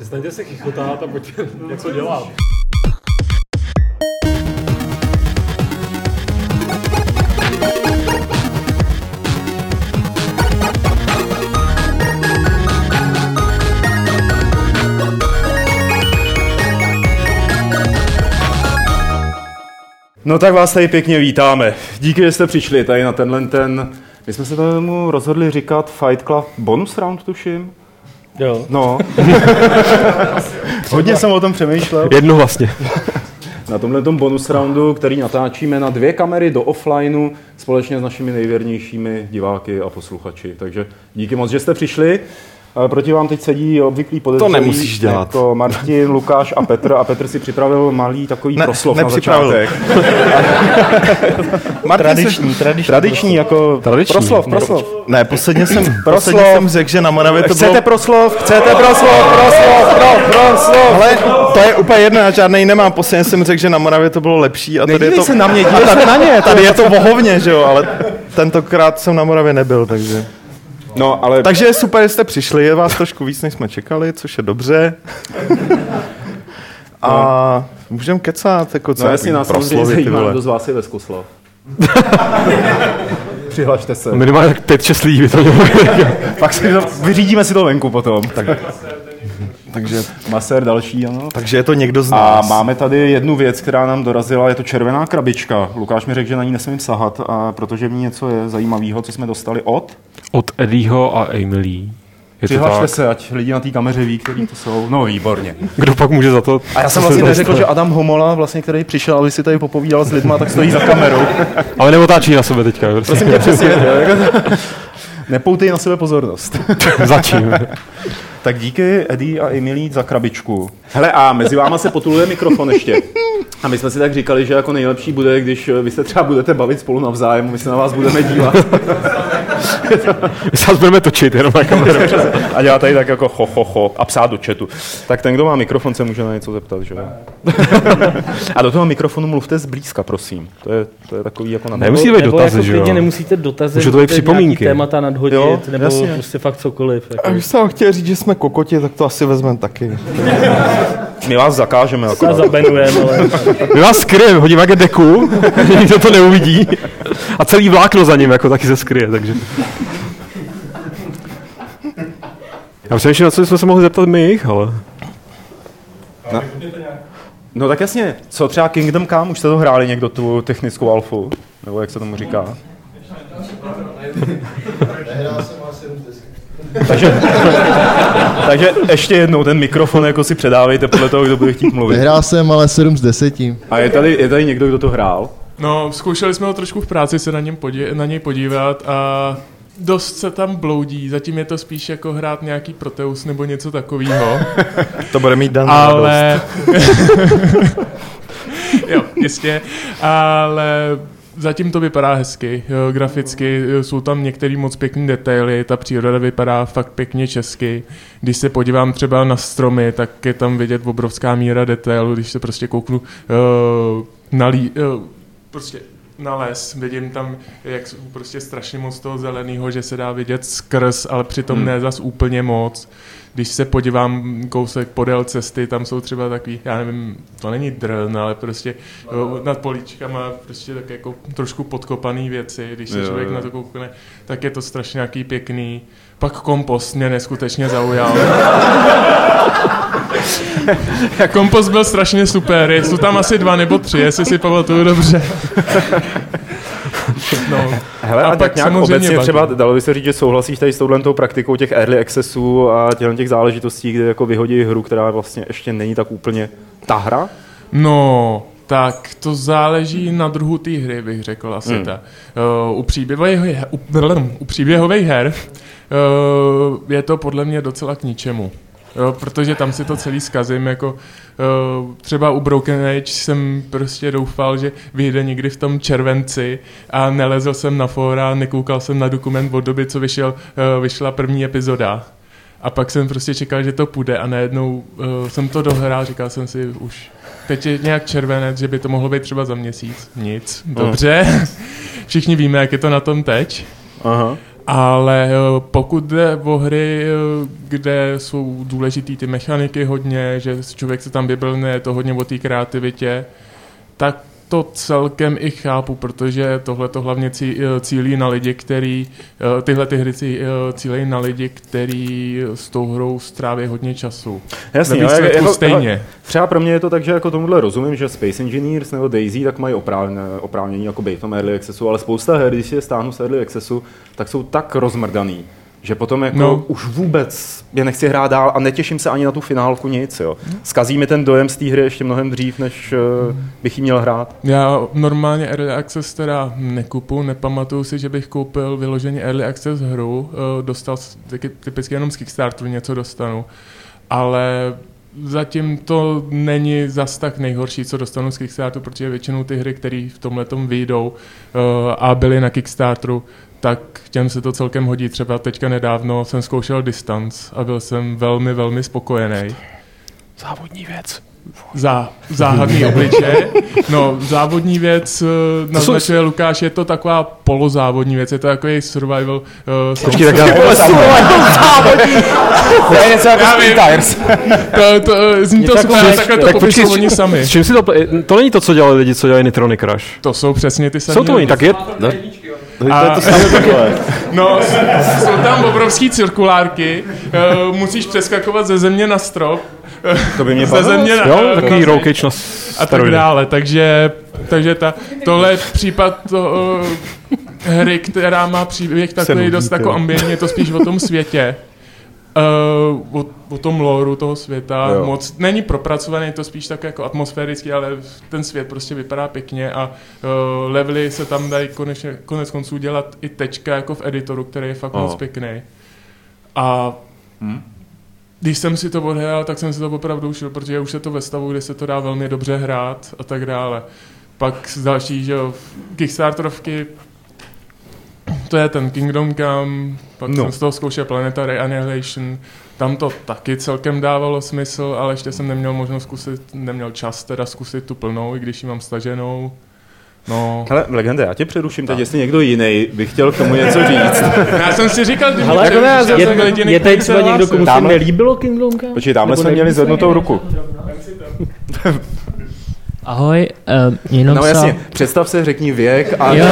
Přestaňte se chichotat a pojďte něco dělat. No tak vás tady pěkně vítáme. Díky, že jste přišli tady na tenhle ten... My jsme se tomu rozhodli říkat Fight Club bonus round, tuším. Jo. No. Hodně jsem o tom přemýšlel. Jedno vlastně. Na tomhle tom bonus roundu, který natáčíme na dvě kamery do offlineu společně s našimi nejvěrnějšími diváky a posluchači. Takže díky moc, že jste přišli. Proti vám teď sedí obvyklý podezřelý. To nemusíš dělat. Jako Martin, Lukáš a Petr. A Petr si připravil malý takový Ne, proslov nepřipravil. na začátek. Martin Tradiční, tradiční. Tradiční, jako Tradiční. proslov, proslov. Ne, posledně jsem, Proslov. posledně jsem řekl, že na Moravě to Chcete bylo... proslov? Chcete proslov? Proslov, pro, proslov. Ale to je úplně jedno, já žádný nemám. Posledně jsem řekl, že na Moravě to bylo lepší. A tady je to... se na mě, dívej se na ně. Tady je to vohovně, že jo, ale tentokrát jsem na Moravě nebyl, takže... No, ale Takže je super, že jste přišli, je vás trošku víc, než jsme čekali, což je dobře. A můžeme kecat, jako co no, jasně nás samozřejmě zajímá, kdo z vás je Veskoslav. Přihlašte se. Minimálně tak 5-6 lidí by to mělo. Pak si to, vyřídíme si to venku potom. Tak, takže, masér další, ano. takže je to někdo z A nás. máme tady jednu věc, která nám dorazila, je to červená krabička. Lukáš mi řekl, že na ní nesmím sahat, a protože v ní něco je zajímavého, co jsme dostali od. Od Eddieho a Emily. Je Přihlašte se, ať lidi na té kameře ví, kteří to jsou. No, výborně. Kdo pak může za to? A já jsem vlastně neřekl, že Adam Homola, vlastně, který přišel, aby si tady popovídal s lidma, tak stojí za kamerou. Ale neotáčí na sebe teďka. Prostě. Prosím tě, přesně. Nepoutej na sebe pozornost. Začím. Tak díky Eddie a Emily za krabičku. Hele, a mezi váma se potuluje mikrofon ještě. A my jsme si tak říkali, že jako nejlepší bude, když vy se třeba budete bavit spolu navzájem, my se na vás budeme dívat. My se budeme točit jenom na kameru. A dělat tady tak jako ho, ho, ho a psát do chatu. Tak ten, kdo má mikrofon, se může na něco zeptat, že jo? A do toho mikrofonu mluvte zblízka, prosím. To je, to je takový jako na Nemusí být dotazy, jako že jo? nemusíte dotazy, Může to být můžete připomínky. témata nadhodit, Jo, nebo jasně. prostě fakt cokoliv. A Jako. když jsem chtěl říct, že jsme kokoti, tak to asi vezmeme taky. My vás zakážeme. A Akorát. zabenujeme, ale My vás skryjeme, hodíme jak deku, nikdo to neuvidí. A celý vlákno za ním jako taky se skryje, takže... Já přemýšlím, na co jsme se mohli zeptat my jich, ale... No tak jasně, co třeba Kingdom Come, už jste to hráli někdo tu technickou alfu? Nebo jak se tomu říká? takže, takže ještě jednou ten mikrofon jako si předávejte podle toho, kdo bude chtít mluvit. Vyhrál jsem ale 7 z 10. A je tady, je tady někdo, kdo to hrál? No, zkoušeli jsme ho trošku v práci se na, něm podí- na něj podívat a dost se tam bloudí. Zatím je to spíš jako hrát nějaký Proteus nebo něco takového. To bude mít Dan ale... jo, jistě. Ale zatím to vypadá hezky, jo, graficky, jsou tam některé moc pěkné detaily, ta příroda vypadá fakt pěkně česky. Když se podívám třeba na stromy, tak je tam vidět obrovská míra detailu, když se prostě kouknu uh, na lí, uh, prostě na les, vidím tam, jak jsou prostě strašně moc toho zeleného, že se dá vidět skrz, ale přitom hmm. ne zas úplně moc. Když se podívám kousek podél cesty, tam jsou třeba takový, já nevím, to není drn, ale prostě jo, nad políčkama prostě tak jako trošku podkopaný věci, když se Jo, člověk jo. na to koukne, tak je to strašně nějaký pěkný. Pak kompost mě neskutečně zaujal. kompost byl strašně super, jsou tam asi dva nebo tři, jestli si pamatuju dobře. No. Hele, A a, tak nějak obecně bug. třeba, dalo by se říct, že souhlasíš tady s touhletou praktikou těch early accessů a těchto těch záležitostí, kde jako vyhodí hru, která vlastně ještě není tak úplně ta hra? No, tak to záleží na druhu té hry, bych řekl asi hmm. tak. Uh, u, příběhových, u, u příběhových her uh, je to podle mě docela k ničemu. Jo, protože tam si to celý zkazím, jako uh, třeba u Broken Age jsem prostě doufal, že vyjde někdy v tom červenci a nelezl jsem na fóra, nekoukal jsem na dokument od doby, co vyšel, uh, vyšla první epizoda. A pak jsem prostě čekal, že to půjde a najednou uh, jsem to dohrál, říkal jsem si už, teď je nějak červenec, že by to mohlo být třeba za měsíc. Nic, dobře. Všichni víme, jak je to na tom teď. Aha. Ale eh, pokud jde o hry, eh, kde jsou důležitý ty mechaniky hodně, že člověk se tam vyblne, je to hodně o té kreativitě, tak to celkem i chápu, protože tohle to hlavně eh, cílí na lidi, který, eh, tyhle ty hry eh, cílí na lidi, který s tou hrou stráví hodně času. Jasně, jo, výsledku jako- stejně. Třeba pro mě je to tak, že jako tomuhle rozumím, že Space Engineers nebo Daisy tak mají oprávně, oprávnění jako být v tom Early Accessu, ale spousta her, když si je stáhnu z Early Accessu, tak jsou tak rozmrdaný, že potom jako No. no. už vůbec je nechci hrát dál a netěším se ani na tu finálku nic. Jo. Skazí mi ten dojem z té hry ještě mnohem dřív, než uh, bych ji měl hrát. Já normálně Early Access teda nekupu, nepamatuju si, že bych koupil vyloženě Early Access hru, eh, dostal taky typicky jenom z Kickstarteru něco dostanu, ale zatím to není zas tak nejhorší, co dostanu z Kickstarteru, protože většinou ty hry, které v tomhle vyjdou eh, a byly na Kickstarteru, tak těm se to celkem hodí. Třeba teďka nedávno jsem zkoušel Distance a byl jsem velmi, velmi spokojený. Závodní věc. Zá, záhadný obličej. No, závodní věc, eh, naznačuje Lukáš, je to taková polozávodní věc, je to takový survival uh, Počkej, tak já, To je něco jako. Tires. to, to, eh, zní to super, ale takhle to počkej, oni sami. s čím si to, to není to, co dělali lidi, co dělají Nitronic Rush. To jsou přesně ty samé. Jsou to oni, tak je, A, no, s- jsou tam obrovský cirkulárky, uh, musíš přeskakovat ze země na strop, To by mě ze země na, jo, na takový roll cage na a tak dále. Takže, takže ta, tohle je případ to, uh, hry, která má příběh takový dost jako je to spíš o tom světě. Uh, o, o tom lóru toho světa Jo. moc není propracovaný, je to spíš tak jako atmosférický, ale ten svět prostě vypadá pěkně a uh, levely se tam dají konečně, konec konců dělat i tečka jako v editoru, který je fakt Aha. moc pěkný. A když jsem si to odhrál, tak jsem si to opravdu užil, protože už je to ve stavu, kde se to dá velmi dobře hrát a tak dále. Pak další, že jo, Kickstarterovky, to je ten Kingdom Come, pak No. jsem z toho zkoušel Planetary Annihilation, tam to taky celkem dávalo smysl, ale ještě jsem neměl možnost zkusit, neměl čas teda zkusit tu plnou, i když ji mám staženou. No, Hele, legende, já tě přeruším teď, jestli někdo jiný by chtěl k tomu něco říct. já jsem si říkal, Ale mě jako ne, přerušil, je, jsem jediný, je tady třeba někdo, komu se nelíbilo Kingdom Come? Počkej, tamhle jsme měli zvednutou ruku. Ahoj, um, jenom No jasně, představ se, řekni věk a Jo.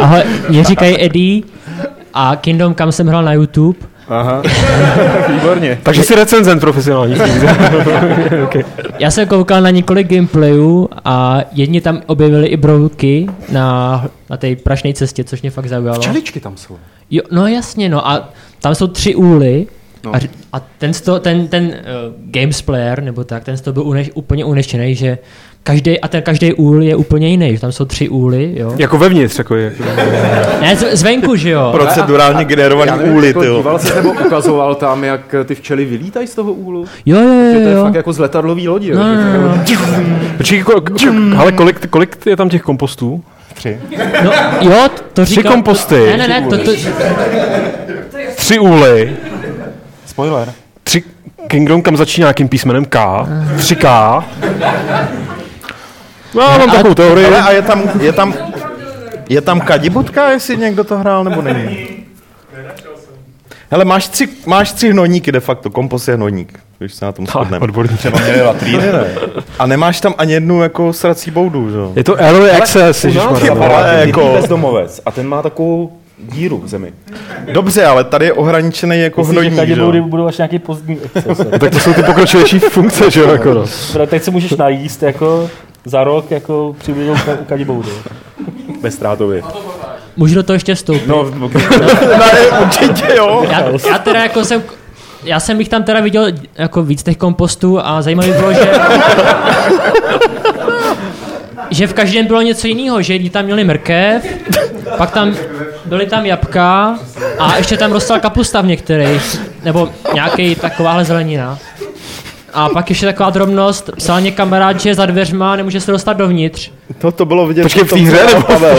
Ahoj, mě říkají Eddie a Kingdom Come jsem hrál na YouTube. Aha, výborně. Takže jsi recenzent profesionální. Já jsem koukal na několik gameplayů a jedni tam objevili i brouky na, na té prašné cestě, což mě fakt zaujalo. Čeličky tam jsou. Jo, no jasně, no a tam jsou tři úly No. a, a ten, sto, ten, ten uh, games player, nebo tak, ten z toho byl uneš, úplně uneštěný, že každý, a ten každý úl je úplně jiný, že tam jsou tři úly, jo. jako vevnitř, jako je. Ne, z, zvenku, že jo. Procedurálně Já generovaný nevím, úly, jako ty jo. díval se nebo ukazoval tam, jak ty včely vylítají z toho úlu? Jo, jo, Že jo, to je jo. fakt jako z letadlový lodi. jo, No, že no, to- no, no. Počkej, ko, ko, ale kolik, kolik je tam těch kompostů? no jo, to Tři říkal... komposty. Ne, ne, ne, to, to, Tři úly, Spoiler. tři Kingdom kam začíná nějakým písmenem K, 3K. No, já mám takovou teorii. Ale a je tam, je tam, je tam kadibudka, jestli někdo to hrál, nebo není? Hele, máš tři, máš tři hnoníky de facto, kompost je hnoník, když se na tom shodneme. odborný. Třeba měli latríny, ne? A nemáš tam ani jednu jako srací boudu, že jo? Je to early access, je ježišmarja. ale jako- jako... bezdomovec a ten má takovou díru v zemi. Dobře, ale tady je ohraničený jako Myslíš, že hnojník, tady že budou, budou až nějaký pozdní exces. No, Tak to jsou ty pokročilejší funkce, že jo, jako no. Teď se můžeš najíst jako za rok jako přibližnou ka- kadiboudu. Bezstrátově. můžu do toho ještě vstoupit. No, Ne, určitě jo. Já, já teda jako jsem, já jsem jich tam teda viděl jako víc těch kompostů a zajímavé bylo, že že v každém bylo něco jiného, že jedni tam měli mrkev, pak tam byly tam jabka a ještě tam rostla kapusta v některých, nebo nějaký takováhle zelenina. A pak ještě taková drobnost, psal mě kamarád, že je za dveřma, nemůže se dostat dovnitř. To, to bylo vidět. Počkej, v té hře, nebo? Pavel.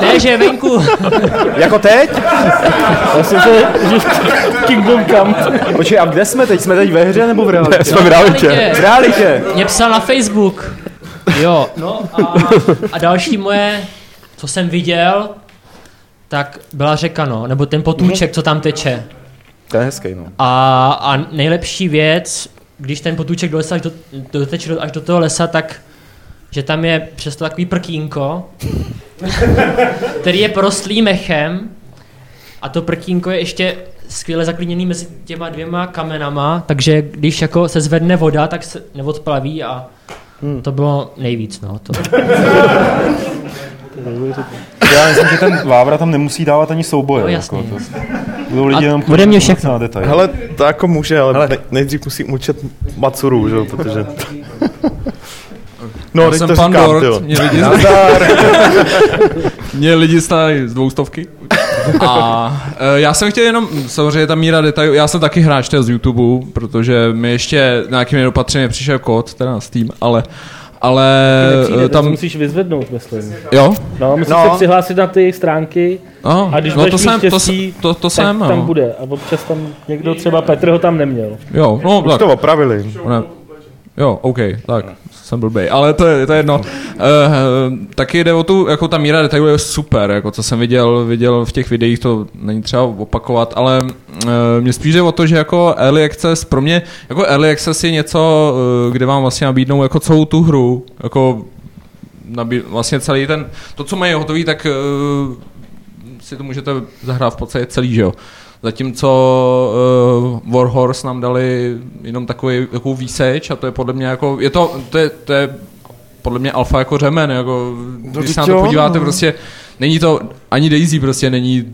Ne, že je venku. jako teď? Já jsem se, že Kingdom Come. Počkej, a kde jsme teď? Jsme teď ve hře nebo v realitě? Jsme v realitě. V realitě. Mě psal na Facebook. Jo, no a, a další moje co jsem viděl, tak byla řeka, no, nebo ten potůček, co tam teče. To je hezký, no. A, a nejlepší věc, když ten potůček dolese až do, doteče do- až do toho lesa, tak že tam je přesto takový prkínko, který je porostlý mechem a to prkínko je ještě skvěle zaklíněný mezi těma dvěma kamenama, takže když jako se zvedne voda, tak se neodplaví a to bylo nejvíc, no. To. Já myslím, že ten Vávra tam nemusí dávat ani souboje. No, jasně. Jako, to, budou lidi jenom ode mě všechno. Na detail. Hele, to jako může, ale ne, nejdřív musím učit Matsuru, že jo, protože... No, Já jsem to pan říkám, Dort, mě lidi, mě lidi znají z dvoustovky. A e, já jsem chtěl jenom, samozřejmě ta míra detailů, já jsem taky hráč z YouTube, protože mi ještě nějakým nedopatřením přišel kód, teda na Steam, ale ale Nepřijde, e, tam tam, musíš vyzvednout, myslím. jo, No, musíš No. se přihlásit na ty jejich stránky no, a když no to jsem, to, štěstí, to, to tak jsem, tam jo. bude. A občas tam někdo, třeba Petr ho tam neměl. jo, no, Už tak, to opravili. ne, jo, OK, tak, jsem blbej, ale to je, to je jedno. Uh, taky jde o tu, jako ta míra detailu je super, jako co jsem viděl, viděl v těch videích, to není třeba opakovat, ale uh, mě spíš jde o to, že jako Early Access, pro mě, jako Early Access je něco, uh, kde vám vlastně nabídnou jako celou tu hru, jako nabí, vlastně celý ten, to, co mají hotový, tak uh, si to můžete zahrát v podstatě celý, že jo. Zatímco uh, Warhorse nám dali jenom takový, takovou výseč a to je podle mě jako, je to, to je, to je podle mě alfa jako řemen, jako, když teď se na to podíváte, no. prostě není to, ani Daisy prostě není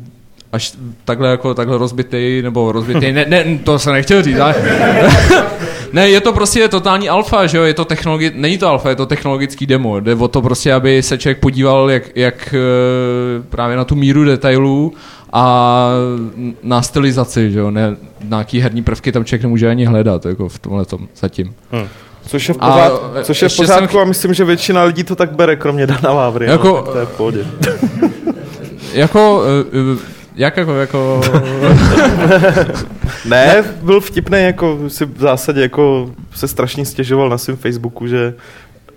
až takhle jako takhle rozbitý, nebo rozbitý, ne, ne, to jsem nechtěl říct, ale ne, je to prostě totální alfa, že jo, je to technologi- není to alfa, je to technologický demo, jde o to prostě, aby se člověk podíval, jak, jak eh, právě na tu míru detailů a na stylizaci, že jo, ne, nějaký herní prvky tam člověk nemůže ani hledat, jako v tomhle tom zatím. Což je v, A, pořád, e, což je v pořádku jsem a myslím, že většina lidí to tak bere, kromě Dana Vávry. Jako- no, tak to je v pohodě. Jako, eh, eh, jak jako, jako, Ne, byl vtipný, jako si v zásadě jako se strašně stěžoval na svém Facebooku, že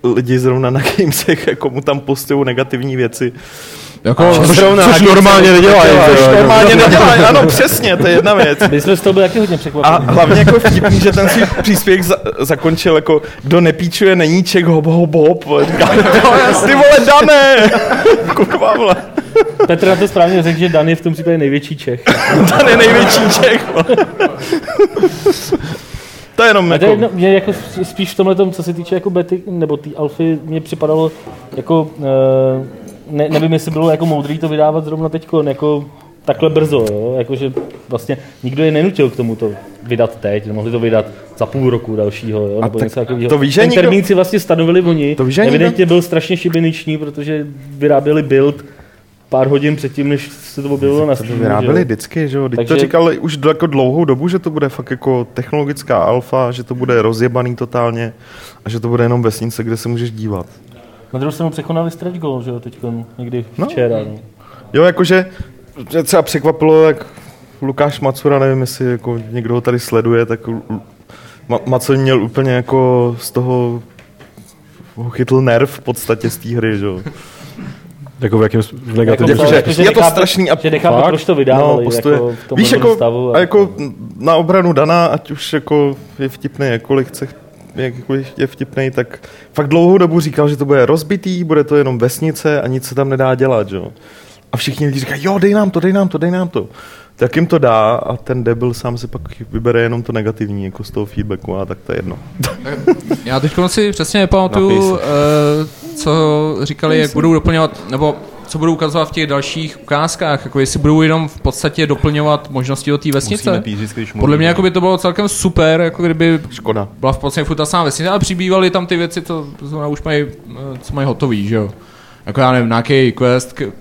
lidi zrovna na Gamesech jako mu tam postují negativní věci. Jako, Což- Což normálně nedělají. Což jo, normálně jako- nedělají, ano, přesně, to je jedna věc. My jsme z toho byli taky hodně A překvapení. hlavně jako vtipný, že ten svůj příspěvek za, zakončil jako kdo nepíčuje neníček, hop, hop, hop. Ty vole, Dané! Kurva, vole. Petr na to správně řekl, že Dan je v tom případě největší Čech. Dan je největší Čech. To je jenom A je jako... jedno, mě jako spíš v tomhle tom, co se týče jako bety, nebo té alfy, mě připadalo jako, uh, ne, nevím, jestli bylo jako moudrý to vydávat zrovna teď, jako takhle brzo, jo? Jakože vlastně nikdo je nenutil k tomu to vydat teď, mohli to vydat za půl roku dalšího, jo? Nebo něco takového. to víš, že Ten nikdo- termín si vlastně stanovili oni, To víš, že nikdo- evidentně byl strašně šibeniční, protože vyráběli build pár hodin předtím, než se to objevilo na To Steamu, vyráběli že vždycky, že jo? Teď to Takže- říkali už jako dlouhou dobu, že to bude fakt jako technologická alfa, že to bude rozjebaný totálně a že to bude jenom vesnice, kde se můžeš dívat. Na druhou stranu překonali stretch goal, že jo, teď někdy No. včera. No. Jo, jakože že třeba překvapilo, jak Lukáš Macura, nevím, jestli jako někdo ho tady sleduje, tak Ma- Maco měl úplně jako z toho ho chytl nerv v podstatě z té hry, že jo. Jako v jakém v negativním. Jako, že je to strašný a Že nechápu, Fakt? proč to vydávali No, postuje. jako v tom Víš, jako, stavu. a jako na obranu Dana, ať už jako je vtipný, jakkoliv chce jakkoliv je vtipný, tak fakt dlouhou dobu říkal, že to bude rozbitý, bude to jenom vesnice a nic se tam nedá dělat, že jo. A všichni lidi říkají, jo, dej nám to, dej nám to, dej nám to. Tak jim to dá a ten debil sám si pak vybere jenom to negativní, jako z toho feedbacku, a tak to je jedno. Já teď si přesně nepamatuju, uh, co říkali, jak budou doplňovat, nebo co budou ukazovat v těch dalších ukázkách, jako jestli budou jenom v podstatě doplňovat možnosti do té vesnice. Pít vždycky, když Podle mě jako by to bylo celkem super, jako kdyby Škoda. byla v podstatě furt ta samá vesnice, ale přibývaly tam ty věci, co, co už mají, co mají hotový, že jo. Jako já nevím, nějaký quest, k,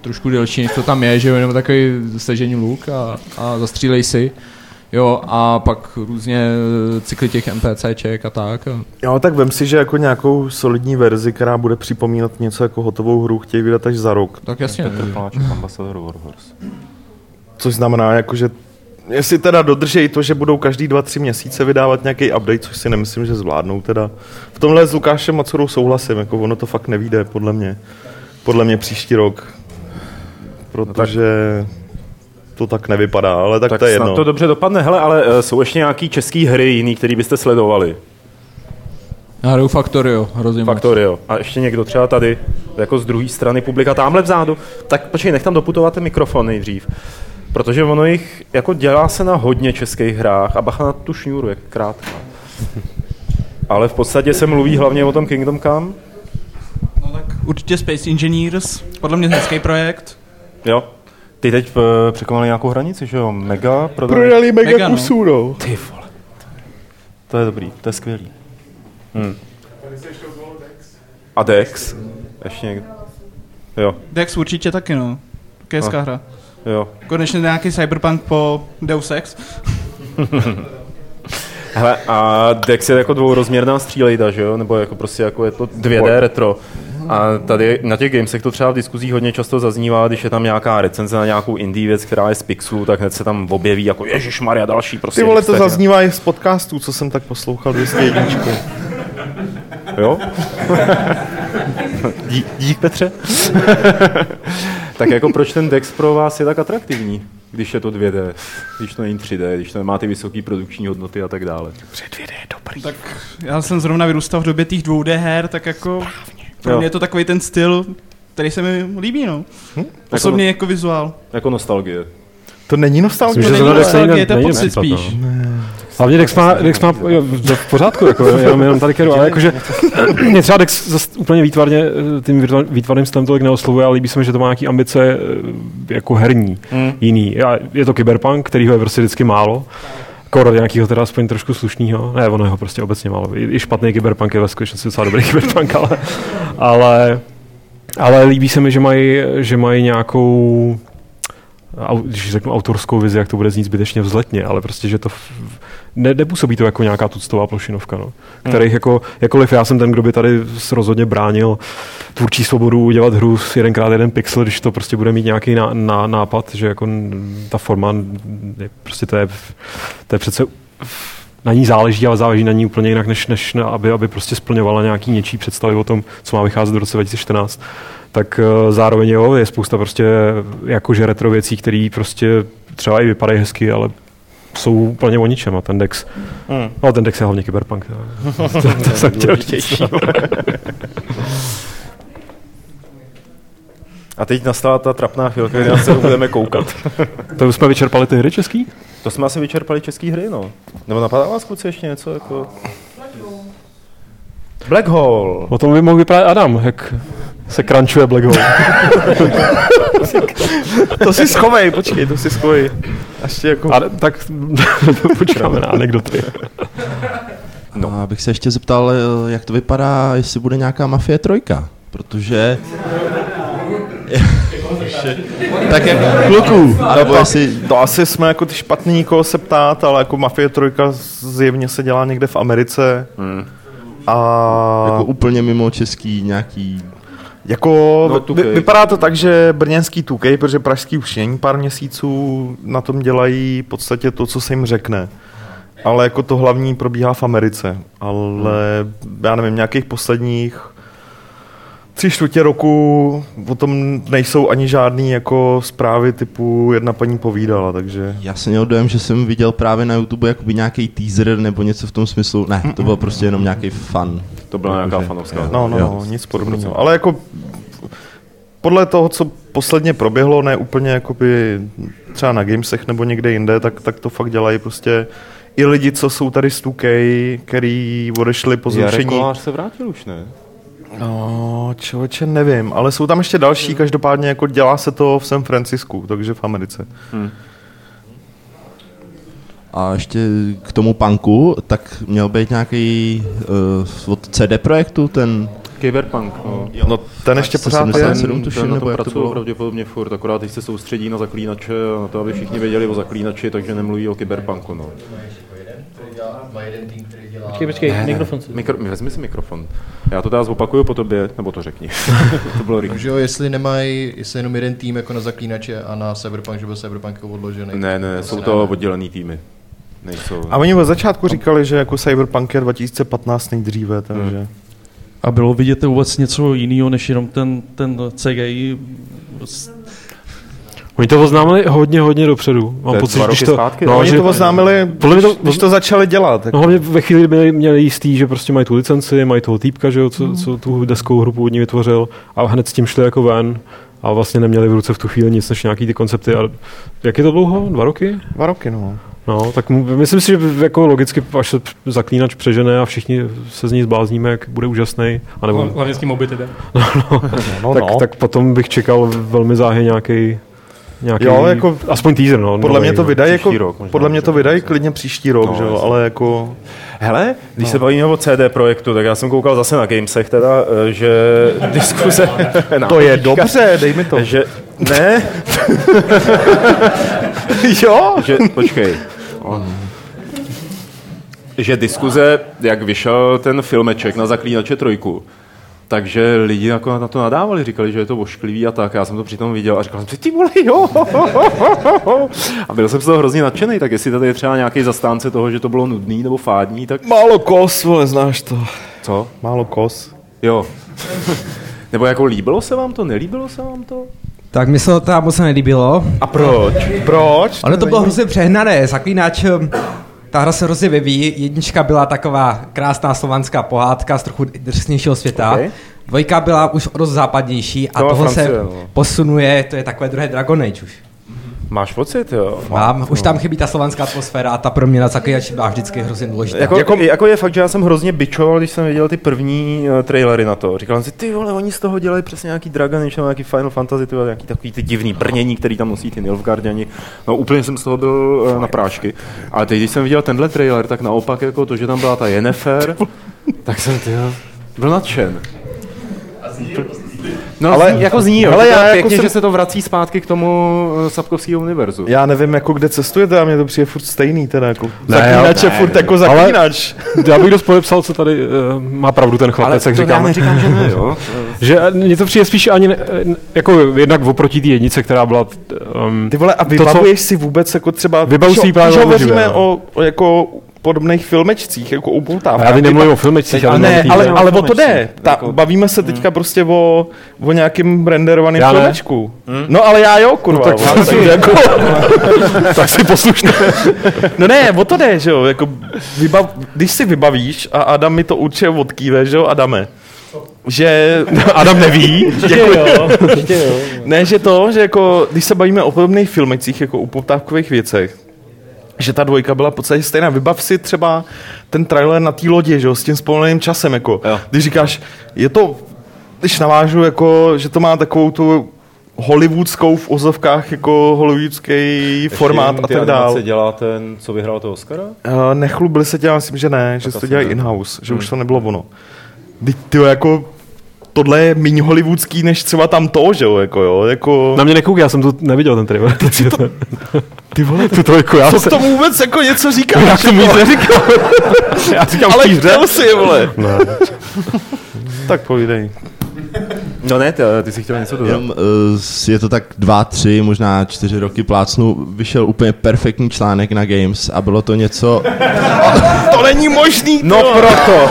trošku delší, než to tam je, že jo, nebo takový sežení luk a, a zastřílej si. Jo, a pak různě eh, cykly těch NPCček a tak. Jo, tak vem si, že jako nějakou solidní verzi, která bude připomínat něco jako hotovou hru, chtějí vydat až za rok. tak jasně. Petr Pláček, ambasador Warhorse. Což znamená, jako, že jestli teda dodržejí to, že budou každý dva, tři měsíce vydávat nějaký update, což si nemyslím, že zvládnou teda. V tomhle s Lukášem Macorou souhlasím, jako ono to fakt nevíde, podle mě. podle mě příští rok. Protože to tak nevypadá, ale tak, Tak to je jedno. to dobře dopadne. Hele, ale eh, jsou ještě nějaký český hry jiný, který byste sledovali? Já hraju Factorio, hrozně moc. Factorio. A ještě někdo třeba tady, jako z druhé strany publika, tamhle vzadu. Tak počkej, nech tam doputovat ten mikrofon nejdřív. Protože ono jich jako dělá se na hodně českých hrách a bacha na tu šňůru, jak krátká. Ale v podstatě se mluví hlavně o tom Kingdom Come. No tak určitě Space Engineers, podle mě hezký projekt. Jo. Ty teď eh, překonali nějakou hranici, že jo? Mega prodali. Prodali mega, Mega, no. kusů, no. Ty vole. To je dobrý, to je skvělý. Hmm. A Dex? Ještě někdo? Jo, Dex určitě taky, no. Taky hezká hra. jo. Konečně nějaký cyberpunk po Deus Ex. Hele, a Dex je jako dvourozměrná střílejda, že jo? Nebo jako prostě jako je to 2D retro. A tady na těch gamesech to třeba v diskuzích hodně často zaznívá, když je tam nějaká recenze na nějakou indie věc, která je z pixelu, tak hned se tam objeví jako Ježíš Maria další prostě. Ty vole, to zaznívá i z podcastů, co jsem tak poslouchal 201. Jo? Dík, dík Petře. tak jako proč ten Dex pro vás je tak atraktivní, když je to 2D, když to není 3D, když to nemá ty vysoké produkční hodnoty a tak dále. Tak já jsem zrovna vyrůstal v době těch 2D her, tak jako pro Jo. mě je to takový ten styl, který se mi líbí, no. Osobně jako vizuál. Jako nostalgie. To není nostalgie. Myslím, že To není nostalgie, to je není pocit no. spíš. Hlavně Dex má, Dex má jo, v v pořádku, jako, jenom, jenom tady keru, ale jakože mě třeba Dex zas úplně výtvarně eh, tím výtvarným stylem tolik neoslovuje, ale líbí se mi, že to má nějaký ambice eh, jako herní, Hmm. jiný. Je to kyberpunk, kterýho je prostě vždycky málo. Kor nějakého teda aspoň trošku slušného. Ne, ono je ho prostě obecně málo. I, i špatný kyberpunk je ve skutečnosti docela dobrý kyberpunk, ale, ale, ale líbí se mi, že mají, že mají nějakou když řeknu autorskou vizi, jak to bude znít zbytečně vzletně, ale prostě, že to v, ne, nepůsobí to jako nějaká tuctová plošinovka, no. Kterých jako, jakkoliv já jsem ten, kdo by tady rozhodně bránil tvůrčí svobodu udělat hru s jedenkrát jeden pixel, když to prostě bude mít nějaký ná, ná, nápad, že jako ta forma, je, prostě to je, to je přece na ní záleží, ale záleží na ní úplně jinak, než, než na, aby, aby prostě splňovala nějaký něčí představy o tom, co má vycházet v roce 2014 tak eh, zároveň jo, je spousta prostě jakože retro věcí, které prostě třeba i vypadají hezky, ale jsou úplně o ničem a ten Dex, Hmm. no ten Dex je hlavně kyberpunk. To, to, to jsem chtěl říct. no. A teď nastala ta trapná chvilka, kdy na se budeme koukat. To jsme vyčerpali ty hry český? To jsme asi vyčerpali české hry, no. Nebo napadá vás kluci ještě něco jako... Black Hole. O tom by mohl vypadat Adam, jak se crunchuje Black Hole. To si schovej, počkej, to si schovej. Ještě jako... A, tak počkáme na anekdoty. No. A bych se ještě zeptal, eh, jak to vypadá, jestli bude nějaká Mafie trojka, protože... tak jak kluku, nebo jestli... To asi jsme jako ty špatný nikoho se ptát, ale jako Mafie 3 zjevně se dělá někde v Americe. Hmm. A Jako úplně mimo český nějaký... Jako No, 2K. vy, vypadá to tak, že brněnský 2K, protože pražský už není pár měsíců, na tom dělají v podstatě to, co se jim řekne. Ale jako to hlavní probíhá v Americe. Ale já nevím, nějakých posledních tři čtvrtě roku o tom nejsou ani žádný jako zprávy typu jedna paní povídala, takže... Já jsem měl dojem, že jsem viděl právě na YouTube jakoby nějaký teaser nebo něco v tom smyslu. Ne, to byl prostě jenom nějaký fan. To byla nějaká Jakože- fanovská. No, no, Jo. no, nic podobného. Ale jako podle toho, co posledně proběhlo, ne úplně jakoby třeba na Gamesech nebo někde jinde, tak, tak to fakt dělají prostě i lidi, co jsou tady z 2K, který odešli po Jarek zrušení. Kolář se vrátil už, ne? No, člověče, nevím, ale jsou tam ještě další, každopádně jako dělá se to v San Francisku, takže v Americe. A ještě k tomu punku, tak měl být nějaký uh, od CD Projektu, ten... Cyberpunk, no. No, ten ještě pořád je. 77 tuším, ten na nebo to jak to pravděpodobně furt, akorát teď se soustředí na zaklínače a na to, aby všichni věděli o zaklínači, takže nemluví o kyberpunku, no. Počkej, počkej, mikrofon si. Mikro, vezmi si mikrofon. Já to teda zopakuju po tobě, nebo to řekni. to bylo rychle. Takže jo, jestli nemají, jestli jenom jeden tým jako na zaklínače a na Cyberpunk, že byl Cyberpunk jako odložený. Ne, ne, jsou ne, to ne. oddělený týmy. Nejsou. A oni od začátku říkali, že jako Cyberpunk je 2015 nejdříve, takže... a bylo vidět vůbec něco jiného, než jenom ten, ten CGI. Oni to oznámili hodně, hodně dopředu. To je pocit, dva když roky zpátky, no, oni to oznámili, podle mě to, když to začali dělat. No hlavně ve chvíli, kdy měli, měli jistý, že prostě mají tu licenci, mají toho týpka, že jo, co, co tu deskou hru původně vytvořil a hned s tím šli jako ven a vlastně neměli v ruce v tu chvíli nic než nějaký ty koncepty. A jak je to dlouho? Dva roky? Dva roky, no. No, tak myslím si, že jako logicky, až se zaklínač přežene a všichni se z ní zblázníme, jak bude úžasný. A nebo, Hlavně s tím mobitem. no, no, No, tak, no. tak, potom bych čekal velmi záhy nějaký Nějaký, Jo, jako- aspoň teaser, no. Podle novej, mě to vydají jako, příští rok možná, podle mě to vydají klidně příští rok, No, že jo, ale jako... Hele, když No. se bavíme o CD projektu, tak já jsem koukal zase na Gamesech teda, eh, že diskuze... To je dobře, dej mi to. Že, ne, jo? že, počkej. Že diskuze, jak vyšel ten filmeček na Zaklínače trojku, takže lidi jako na to nadávali, říkali, že je to ošklivý a tak. Já jsem to přitom viděl a říkal jsem si, ty vole, jo. A byl jsem z toho hrozně nadšený, tak jestli tady je třeba nějaký zastánce toho, že to bylo nudný nebo fádní, tak Málo kos, vole, znáš to. co? Málo kos. Jo. nebo jako líbilo se vám to, nelíbilo se vám to? Tak mi se to teda moc nelíbilo. A proč? Proč? Ono to bylo hrozně přehnané. Zaklínač, ta hra se hrozně vyvíjí. Jednička byla taková krásná slovanská pohádka z trochu drsnějšího světa. Okay. Dvojka byla už dost západnější a To toho se Francie, no. posunuje, to je takové druhé Dragon Age už. Máš pocit, jo? Mám, už tam chybí ta slovanská atmosféra a ta pro mě na zaklínači byla vždycky hrozně důležitá. Jako, jako, jako, je fakt, že já jsem hrozně bičoval, když jsem viděl ty první uh, trailery na to. Říkal jsem si, ty vole, oni z toho dělají přesně nějaký Dragon Age, nebo nějaký Final Fantasy, ty vole, nějaký takový ty divný brnění, který tam nosí ty Nilfgaardiani. No úplně jsem z toho byl uh, na prášky. Ale teď, když jsem viděl tenhle trailer, tak naopak jako to, že tam byla ta Yennefer, tak jsem ty, byl nadšen. No, ale zní, jako zní, jo, ale ale já jako pěkně, jsem- že se to vrací zpátky k tomu uh, Sapkovského univerzu. Já nevím, jako kde cestujete, a mně to přijde furt stejný, teda jako Ne, zaklínač je ne, furt ne. jako Ale- zaklínač. Já bych dost podepsal, co tady uh, má pravdu ten chlapec, Ale jak to já říkáme. neříkám, že ne, jo. že eh, mně to přijde spíš ani, ne, eh, jako jednak oproti té jednice, která byla... Um, Ty vole, a to, co- vybavuješ si vůbec jako třeba... Vybavuji si právě když hovoříme no. o, o, jako podobných filmečcích, jako o poutávkách. A já nemluvím o filmečcích, ale ne, ale, o ale o to jde. Ta, Jako- bavíme se teďka prostě o, o nějakým renderovaném Já filmečku. No ale já jo, kurva. tak vole, si- takže jako, tak si poslušně. no ne, o to jde, že jo. Jako vybav, když si vybavíš, a Adam mi to určitě odkýve, že jo, Adame, že... Adam neví. Určitě jo, určitě jo. Ne, že to, že jako, když se bavíme o podobných filmecích, jako o poptávkových věcech, že ta dvojka byla v podstatě stejná. Vybav si třeba ten trailer na té lodi, že jo, s tím spoleným časem, jako. Jo. Když říkáš, je to, když navážu, jako, že to má takovou tu hollywoodskou v ozovkách, jako hollywoodský formát a tak dále. dělá ten, co vyhrál toho Oscara? Uh, nechlubili se tě, myslím, že ne, že Tak se to dělají in-house, že Hmm. už to nebylo ono. Ty jako, tohle je méně hollywoodský, než třeba tam to, že jo, jako jo, jako... Na mě nekouk, já jsem to neviděl ten trailer. Ty vole, tu trojku, já co se... k tomu vůbec jako něco říkáš? Já k tomu nic jako? neříkám. Já říkám Ale chtěl si, vole. Ne. tak povídej. No ne, ty, ty jsi chtěl něco dodat. Jenom, uh, je to tak dva, tři, možná čtyři roky plácnu, vyšel úplně perfektní článek na Games a bylo to něco... To není možný, No proto.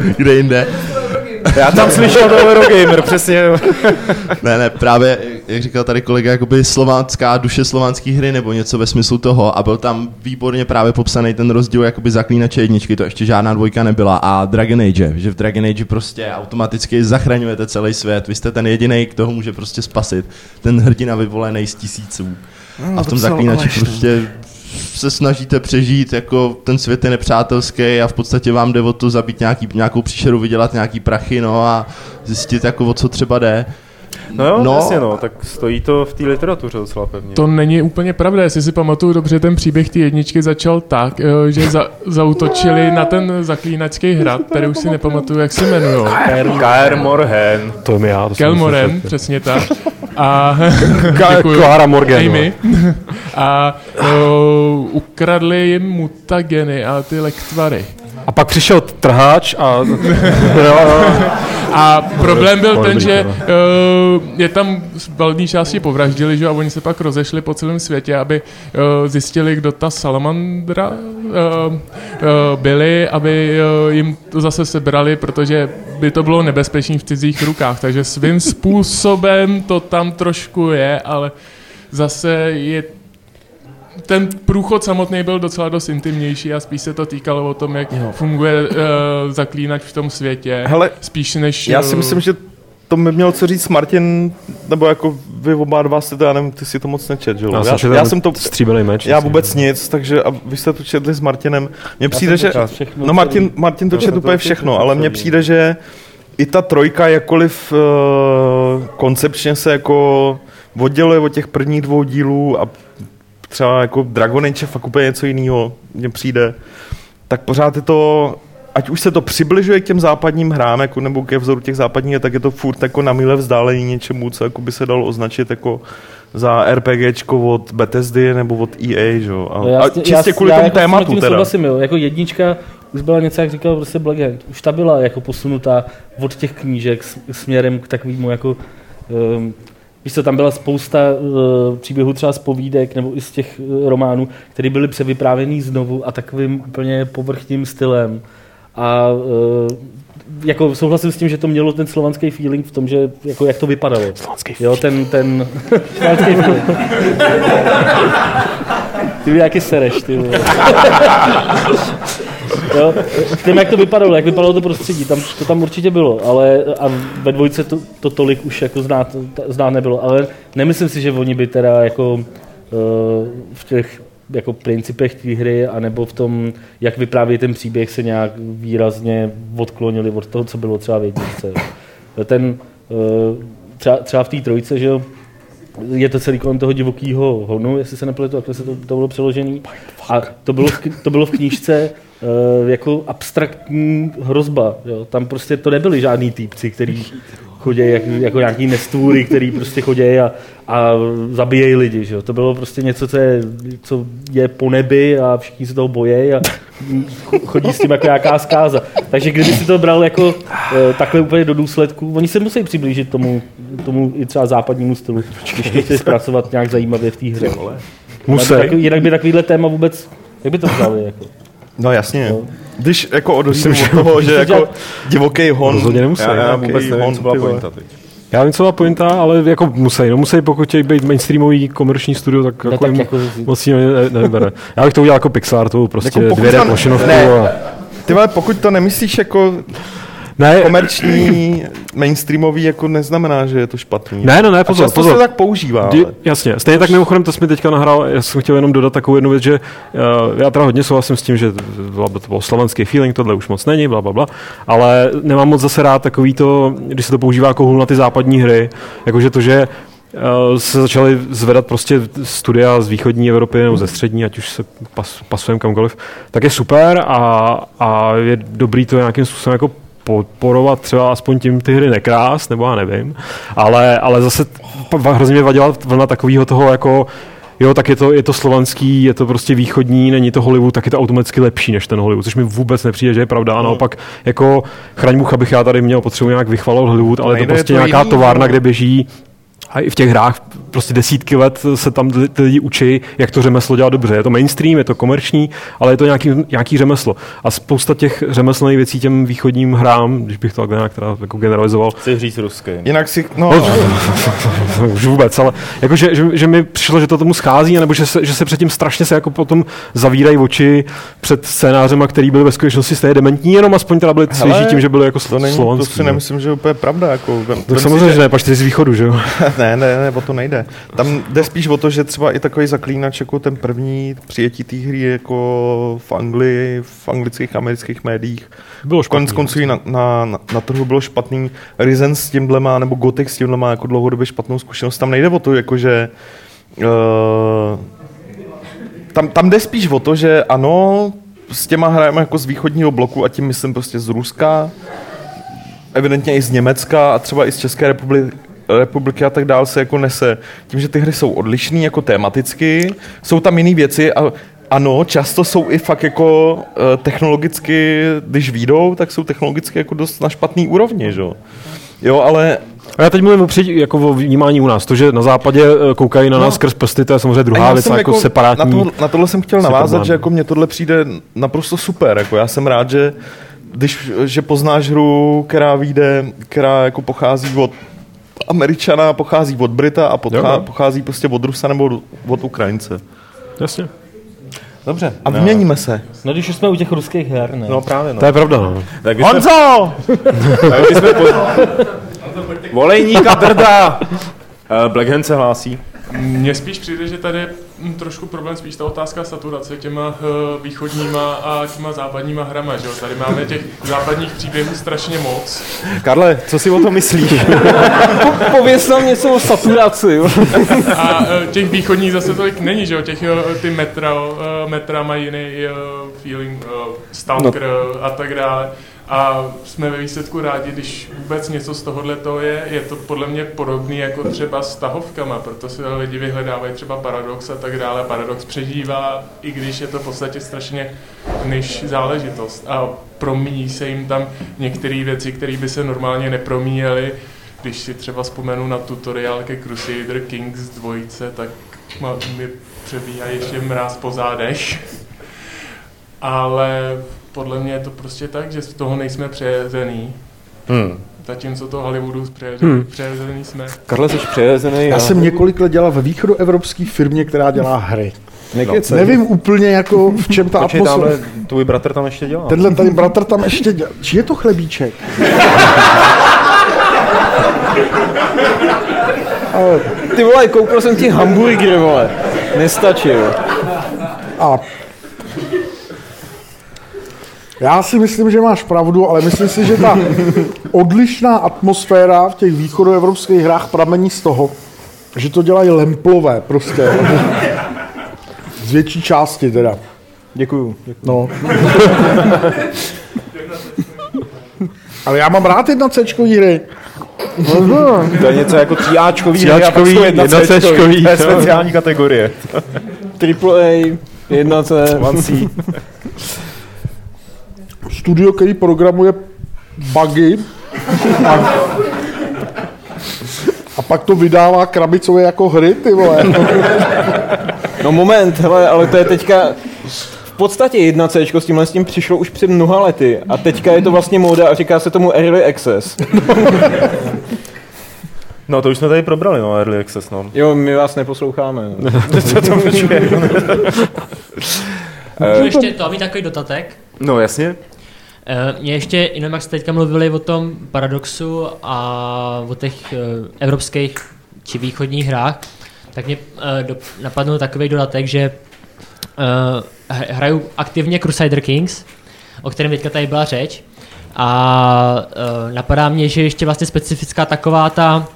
Kde jinde? Já tam slyšel do Eurogamer, přesně. ne, ne, právě, jak říkal tady kolega, jakoby slovanská duše slovanské hry nebo něco ve smyslu toho a byl tam výborně právě popsaný ten rozdíl jakoby zaklínače jedničky, to ještě žádná dvojka nebyla a Dragon Age, že v Dragon Age prostě automaticky zachraňujete celý svět, vy jste ten jediný, kdo ho může prostě spasit, ten hrdina vyvolený z tisíců. Hmm, A v tom zaklínači prostě se snažíte přežít, jako ten svět je nepřátelský a v podstatě vám jde o to zabít nějaký, nějakou příšeru, vydělat nějaký prachy, no a zjistit, jako o co třeba jde. No jo, no. jasně no, tak stojí to v té literatuře docela pevně. To není úplně pravda, jestli si pamatuju dobře, ten příběh té jedničky začal tak, eh, že za, zautočili na ten zaklínačský hrad, který už si nepamatuju, jak se jmenuje. Kaer Morhen. To je mi já. To Kelmoren, přesně tak. A. Clara Morgan, Amy. A o, ukradli jim mutageny a ty lektvary. A pak přišel trháč a... jo, jo. A problém byl ten, že uh, je tam z valní části povraždili, že jo, a oni se pak rozešli po celém světě, aby uh, zjistili, kdo ta salamandra uh, uh, byli, aby uh, jim to zase sebrali, protože by to bylo nebezpečné v cizích rukách. Takže svým způsobem to tam trošku je, ale zase je ten průchod samotný byl docela dost intimnější a spíš se to týkalo o tom, jak Jo. funguje uh, zaklínač v tom světě. Hele, spíš než... Já si eh, myslím, že to by měl co říct Martin, nebo jako vy oba dva jste to, já nevím, ty si to moc nečet, že jo? Já jsem Já, četl já jsem to, stříbrný meč, já vůbec nic, takže a vy jste to četli s Martinem. Mně přijde, že, všechno, no Martin. Martin to to úplně všechno, ale mně přijde, že i ta trojka, jakkoliv uh, koncepčně se jako odděluje od těch prvních dvou dílů a třeba jako Dragon Age je fakt úplně něco jiného, mně přijde, tak pořád je to, ať už se to přibližuje k těm západním hrám, jako, nebo ke vzoru těch západních, tak je to furt jako na míle vzdálení něčemu, co jako by se dalo označit jako za RPGčko od Bethesdy nebo od EA, že? A, No já, a čistě já, kvůli já tomu jako tématu teda. souhlasím, jo. Jako jednička už byla něco, jak říkal prostě Black Hand. Už ta byla jako posunutá od těch knížek směrem k takovému jako um, Víš co, tam byla spousta uh, příběhů třeba z povídek nebo i z těch uh, románů, které byly převyprávěný znovu a takovým úplně povrchním stylem. A uh, jako souhlasím s tím, že to mělo ten slovanský feeling v tom, že jako jak to vypadalo. Slovanský jo, ten, ten slovanský feeling. Ty nějaký sereš, ty vole. jo, tím, jak to vypadalo, jak vypadalo to prostředí, tam, to tam určitě bylo, ale a ve dvojce to, to tolik už jako znát, znát nebylo, ale nemyslím si, že oni by teda jako uh, v těch jako principech té hry, anebo v tom, jak vypráví ten příběh, se nějak výrazně odklonili od toho, co bylo třeba v jedničce. jo. Ten, uh, třeba, třeba v té trojce, že je to celý kolem toho divokého honu, jestli se nepletu, takhle se to, to bylo přeložený. A to bylo v, to bylo v knížce jako abstraktní hrozba. Jo. Tam prostě to nebyli žádný týpci, který chodí jak, jako nějaký nestvůry, který prostě chodí a, a zabíjejí lidi. Že? jo. To bylo prostě něco, co je, co je po nebi a všichni se toho bojí a chodí s tím jako nějaká zkáza. Takže kdyby si to bral jako eh, takhle úplně do důsledku, oni se musí přiblížit tomu, tomu i třeba západnímu stylu, když to chci zpracovat nějak zajímavě v té hře. Musej. Jinak by, takový, jinak by takovýhle téma vůbec, jak by to vzali? Jako? No jasně. Když jako Myslím, od že- toho, že jako divoký hon, Rozhodně nemusí. já, já vůbec nevím, hon, co byla pointa teď. Já vím, co byla pointa, ale jako musí. No musí, pokud chtějí být mainstreamový komerční studio, tak, No jako tak jim jako- moc jim ne, nevybere. Já bych to udělal jako Pixar, to prostě Jako pokud 2D to- plošinovku. ne. A... Ty vole, pokud to nemyslíš jako Ne, komerční, mainstreamový, jako neznamená, že je to špatný. Ne, ne, ne, A pozor, často pozor. se tak používá. Di- Ale. Jasně, stejně tak mimochodem, to jsi mi teďka nahrál, já jsem chtěl jenom dodat takovou jednu věc, že uh, já teda hodně souhlasím s tím, že to byl slovenský feeling, tohle už moc není, bla, bla, bla, ale nemám moc zase rád takový to, když se to používá jako hůl na ty západní hry, jakože to, že uh, se začaly zvedat prostě studia z východní Evropy nebo ze střední, ať už se pas, pasujeme kamkoliv, tak je super a, a je dobrý to nějakým způsobem jako podporovat třeba aspoň tím ty hry nekrás, nebo já nevím, ale, ale zase hrozně mě vadila vlna takového toho jako Jo, tak je to, je to slovanský, je to prostě východní, není to Hollywood, tak je to automaticky lepší než ten Hollywood, což mi vůbec nepřijde, že je pravda. A naopak, jako chraň Bůh, abych já tady měl potřebu nějak vychvalovat Hollywood, ale je to nejde, je prostě to nějaká jiný, továrna, no. kde běží a i v těch hrách prostě desítky let se tam ty lidi učí, jak to řemeslo dělat dobře. Je to mainstream, je to komerční, ale je to nějaký, nějaký řemeslo. A spousta těch řemeslných věcí těm východním hrám, když bych to takhle nějak teda jako generalizoval, Chci říct ruský. Jinak si, no, už vůbec, ale jako, že, že, že, mi přišlo, že to tomu schází, nebo že se, že se předtím strašně se jako potom zavírají oči před scénářema, který byly ve skutečnosti stejně dementní, jenom aspoň teda byly svěží tím, že byly jako to, není, to slovanský. si no. nemyslím, že je úplně pravda. Jako, vem- Tak samozřejmě, že ne, pač z východu, že jo? ne, ne, ne, o to nejde. Tam jde spíš o to, že třeba i takový zaklínač, jako ten první přijetí té hry jako v Anglii, v anglických, amerických médiích, Bylo špatný, konec konců na, na, na, na, trhu bylo špatný. Risen s tímhle má, nebo Gothic s tímhle má jako dlouhodobě špatnou zkušenost. Tam nejde o to, jako že uh, tam, tam jde spíš o to, že ano, s těma hrajeme jako z východního bloku a tím myslím prostě z Ruska, evidentně i z Německa a třeba i z České republiky, republiky a tak dál se jako nese. Tím, že ty hry jsou odlišné jako tematicky, jsou tam jiné věci a ano, často jsou i fakt jako eh, technologicky, když výjdou, tak jsou technologicky jako dost na špatný úrovni, že jo. Jo, ale A já teď mluvím o, při, jako o vnímání u nás. To, že na západě eh, koukají na nás skrz prsty, to je samozřejmě druhá věc, a jako, separátní. Na, to, na tohle jsem chtěl navázat, problém. že jako mně tohle přijde naprosto super. Jako já jsem rád, že když, že poznáš hru, která vyjde, která jako pochází od Američana, pochází od Brita a Jo, podchá, jo. pochází prostě od Rusa nebo od- Ukrajince. Jasně. Dobře. A vyměníme se. No když už jsme u těch ruských her, ne? No právě, no. To je pravda, no. Tak bychom- Honzo! Tak po... Volejníka drda! Eh, Blackhand se hlásí. Mně spíš přijde, že tady je trošku problém spíš ta otázka saturace těma uh, východníma a těma západníma hrama, že jo? Tady máme těch západních příběhů strašně moc. Karle, co si o tom myslíš? Pověz nám něco o saturaci. jo. A eh, těch východních zase tolik není, že jo? Těch eh, ty metra, eh, metra mají jiný eh, feeling, stalker no. a tak dále. A jsme ve výsledku rádi, když vůbec něco z tohohle to je, je to podle mě podobný jako třeba s tahovkama, proto si lidi vyhledávají třeba paradox a tak dále. Paradox přežívá, i když je to v podstatě strašně než záležitost. A promíjí se jim tam některé věci, které by se normálně nepromíjely. Když si třeba vzpomenu na tutoriál ke Crusader Kings 2, tak mi přebíhá ještě mráz po zádech. Ale podle mě je to prostě tak, že z toho nejsme přejezený. Hmm. Zatímco to Hollywoodu přejezený, Hmm. přejezený jsme. Karle, jsi přejezený. Já jsem několik let dělal ve východoevropské firmě, která dělá hry. Nekecej. Nevím úplně jako v čem ta Počkej, atmosféra. tamhle tvůj bratr tam ještě dělá. Tenhle tady bratr tam ještě dělá. Či je to chlebíček? Ale ty vole, koupil jsem ti hamburger, vole. Nestačil. A já si myslím, že máš pravdu, ale myslím si, že ta odlišná atmosféra v těch východoevropských hrách pramení z toho, že to dělají lemplové prostě. Z větší části teda. Děkuju. No. Ale já mám rád jedna C hry. To je něco jako tříáčkový hry a pak Tříáčkový, jsou jedna. Cčkový, To je speciální kategorie. Triple A, jedna C. One C. Studio, který programuje bugy a, a pak to vydává krabicově jako hry, ty vole. No moment, hele, ale to je teďka... V podstatě jedna C s tímhle s tím přišlo už před mnoha lety a teďka je to vlastně móda a říká se tomu Early Access. No to už jsme tady probrali, no, Early Access, no. Jo, my vás neposloucháme. Co to počuje? Můžu ještě to mít takový dotatek? No jasně. Eh, Mě ještě, jenom jak jste teďka mluvili o tom paradoxu a o těch eh, evropských či východních hrách, tak mě eh, napadnul takový dodatek, že hr- hraju aktivně Crusader Kings, o kterém teďka tady byla řeč. A napadá mě, že ještě vlastně specifická taková ta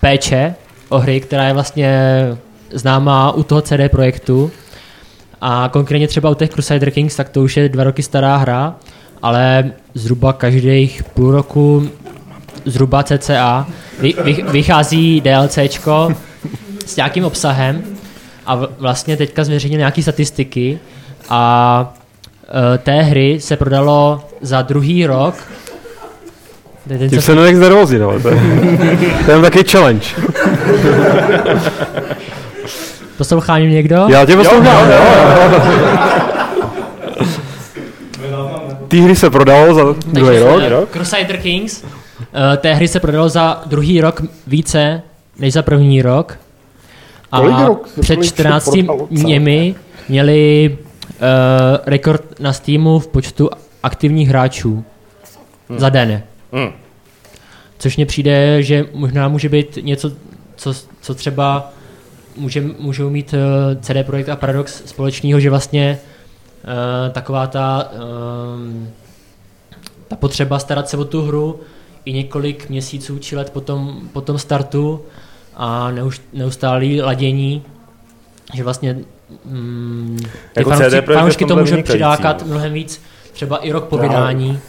péče o hry, která je vlastně známá u toho CD projektu. A konkrétně třeba u těch Crusader Kings, tak to už je dva roky stará hra, ale zhruba každých půl roku, zhruba cca, vy, vy, vychází DLCčko s nějakým obsahem a v- vlastně teďka zveřejnil nějaký statistiky a e, té hry se prodalo za druhý rok teď Tím se- nenech znervozit, ale to je, to je takový challenge. Poslouchá mě někdo? Já tě poslouchám, jo, Ty hry se prodalo za druhý rok. eh, Crusader Kings, eh, té hry se prodalo za druhý rok více než za první rok. A Kolik rok- před kolik se 14 prodalo celé? dněmi měli uh, rekord na Steamu v počtu aktivních hráčů Hmm. za den. Hmm. Což mně přijde, že možná může být něco, co, co třeba může, můžou mít uh, CD Projekt a Paradox společného, že vlastně uh, taková ta, um, ta potřeba starat se o tu hru i několik měsíců či let po tom, po tom startu a neustálý ladění, že vlastně mm, ty Jako v fanoušky to může přilákat no. mnohem víc, třeba i rok po Já- vydání.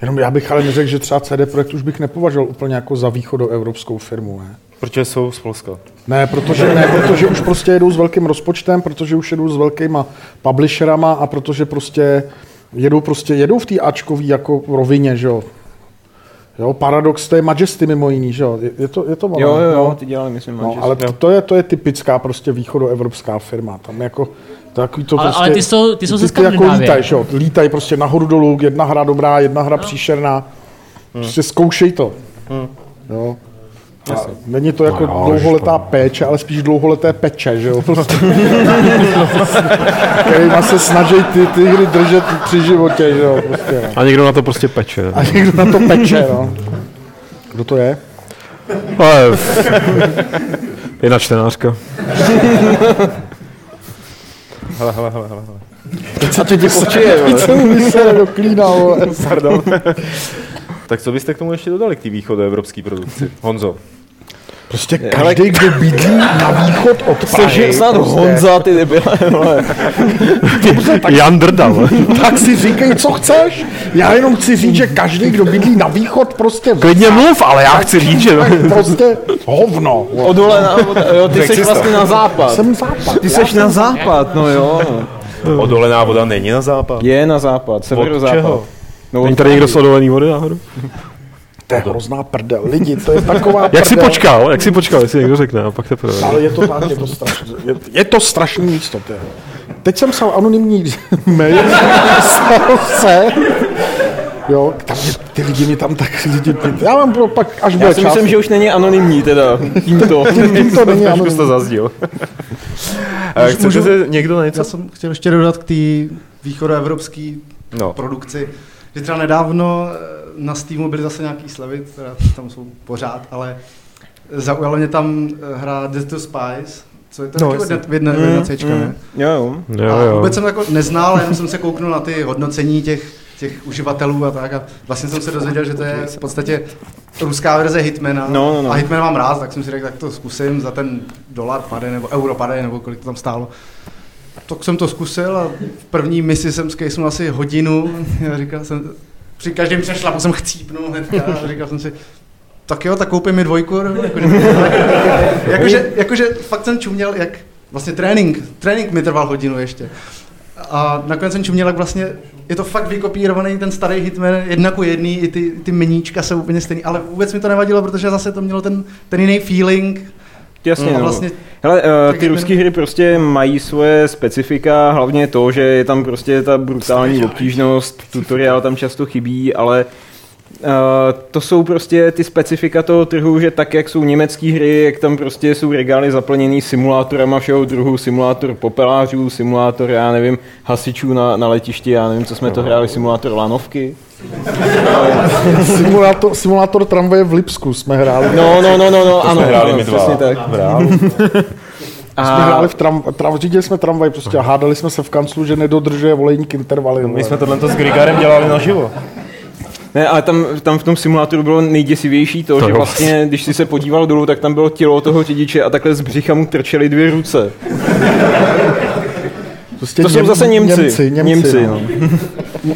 Jenom já bych ale neřekl, že třeba CD Projekt už bych nepovažoval úplně jako za východoevropskou firmu. Ne? Protože jsou z Polska. Ne, protože, ne, protože už prostě jedou s velkým rozpočtem, protože už jedou s velkýma publisherama a protože prostě jedou prostě jedou v té Ačkový jako rovině, že jo. Jo, Paradox, to je Majesty mimo jiný, že jo. Je, je to, je to ono, Jo, jo, jo, no. ty dělali, myslím, no, Majesty. ale to, to, je, to je typická prostě východoevropská firma. Tam jako takový to Ale- prostě, ale ty jsou- ty jsou ty, ty jako lítají, že jo. Lítají prostě nahoru dolů, jedna hra dobrá, jedna hra příšerná. Prostě zkoušej to. Jo. A není to jako No jo, dlouholetá péče, ale spíš dlouholeté peče, že jo? Prostě. Kterýma se snaží ty, ty hry držet při životě, že jo? Prostě, no. A někdo na to prostě peče. A někdo na to peče, no. Kdo to je? Ale, jedna čtenářka. Hele, hele, hele, hele. A teď ti počije, Teď se mu vysere do klína, vole. Pardon. tak co byste k tomu ještě dodali, k té východoevropské produkci? Honzo. Prostě každý, kdo bydlí na východ od Prahy. Jsi snad prostě. Honza, ty debile. Dobře, tak, Jan Drdal. tak si říkej, co chceš. Já jenom chci říct, že každý, kdo bydlí na východ, prostě... Klidně mluv, ale já chci říct, že... Prostě hovno. Odole na, jo, ty jsi vlastně na západ. Jsem západ. Ty jsi na západ, no jo. Odolená voda není na západ. Je na západ, severozápad. čeho? No, Není tady někdo z odolený vody náhodou? To je hrozná prdel. Lidi, to je taková Jak jsi prdel. počkal? Jak jsi počkal, jestli někdo řekne a pak teprve. Ale je to tak, je to strašné. Je, je to strašný místo. Tě. Teď jsem psal anonymní mail, psal se, jo, tam je, ty lidi mi tam tak lidi, já mám pro pak, až bude Já si čas. myslím, že už není anonymní teda, tímto. Tím to není Trošku jsi to anonymní. zazdil. Eh, Chcete Můžu- se někdo na něco? Já jsem chtěl ještě dodat k té východoevropské No. produkci, že třeba nedávno eh, na Steamu byly zase nějaký slevy, které tam jsou pořád, ale zaujalo mě tam eh, hra Death to Spice, co je to No, jasně. v jedné Mm, mm, mm. ne? Jo, jo. A jo. vůbec jsem jako neznal, jenom jsem se kouknul na ty hodnocení těch, těch uživatelů a tak a vlastně jsem se dozvěděl, že to je v podstatě ruská verze Hitmana No, no, no. a Hitmana mám rád, tak jsem si řekl, tak to zkusím za ten dolar pade nebo euro pade, nebo kolik to tam stálo. Tak jsem to zkusil a v první misi jsem skejsnul asi hodinu a říkal jsem, při každém přešlapu jsem chcípnul hnedka a říkal jsem si, tak jo, tak koupím mi dvojku. Jakože, jakože, jakože fakt jsem čuměl, jak vlastně trénink, trénink mi trval hodinu ještě. A nakonec jsem čuměl, jak vlastně je to fakt vykopírovaný ten starý Hitman jedna ku jedný, i ty, ty meníčka jsou úplně stejný, ale vůbec mi to nevadilo, protože zase to mělo ten, ten jiný feeling. Jasně, a no. vlastně Hele, uh, ty ruské hry prostě mají svoje specifika, hlavně to, že je tam prostě ta brutální obtížnost, tutoriál tam často chybí, ale uh, to jsou prostě ty specifika toho trhu, že tak, jak jsou německé hry, jak tam prostě jsou regály zaplněný simulátorama všeho druhu, simulátor popelářů, simulátor, já nevím, hasičů na, na letišti, já nevím, co jsme to hráli, simulátor lanovky. Simulátor, simulátor tramvaje v Lipsku jsme hráli. No, no, no, no, no, To ano, jsme hráli my dva. přesně tak. A... Jsme hráli v tram, tram, řídili jsme tramvaj prostě a hádali jsme se v kanclu, že nedodržuje volejník intervaly. My jsme tohle s Grigarem dělali naživo. Ne, ale tam, tam v tom simulátoru bylo nejděsivější to, To že jo. vlastně, když si se podíval dolů, tak tam bylo tělo toho řidiče a takhle z břicha mu trčely dvě ruce. Prostě to jsou Něm- zase Němci. Němci, Němci, Němci no. no.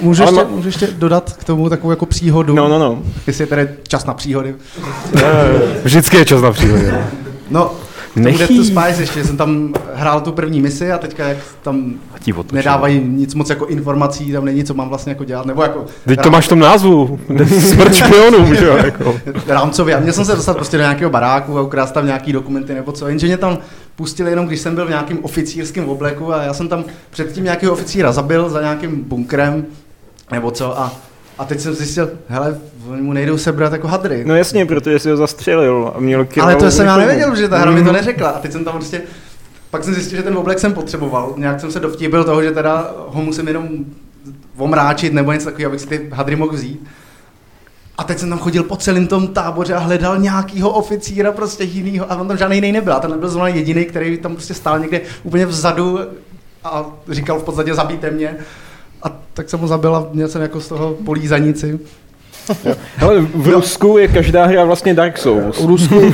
Můžu ještě, ma- můžu ještě dodat k tomu takovou jako příhodu? No, no, no. Jestli je tady čas na příhody. Vždycky je čas na příhodě. No, Nechý. Death to Spice ještě, jsem tam hrál tu první misi a teďka jak tam nedávají nic moc jako informací, tam není co mám vlastně jako dělat, nebo jako... Teď to máš v tom názvu. Smrt špionům, že jo? Jako. rámcově. A měl jsem se dostat prostě do nějakého baráku a ukrást tam nějaký dokumenty nebo co. Jenže mě tam pustili jenom, když jsem byl v nějakém oficírském obleku a já jsem tam předtím nějakého oficíra zabil za nějakým bunkrem nebo co a a teď jsem zjistil, hele, oni mu nejdou sebrat jako hadry. No jasně, protože si ho zastřelil a měl Ale to jsem já nevěděl, že ta hra mi to Mhm. neřekla. A teď jsem tam prostě, pak jsem zjistil, že ten oblek jsem potřeboval. Nějak jsem se dovtíbil toho, že teda ho musím jenom omráčit nebo něco takového, abych si ty hadry mohl vzít. A teď jsem tam chodil po celém tom táboře a hledal nějakýho oficíra prostě jinýho a on tam žádný jiný nebyl. A ten nebyl zrovna jediný, který tam prostě stál někde úplně vzadu a říkal v podstatě zabijte mě. A tak jsem ho zabil a měl jsem jako z toho polízanici. Hele, v Rusku je každá hra vlastně Dark Souls. V Rusku.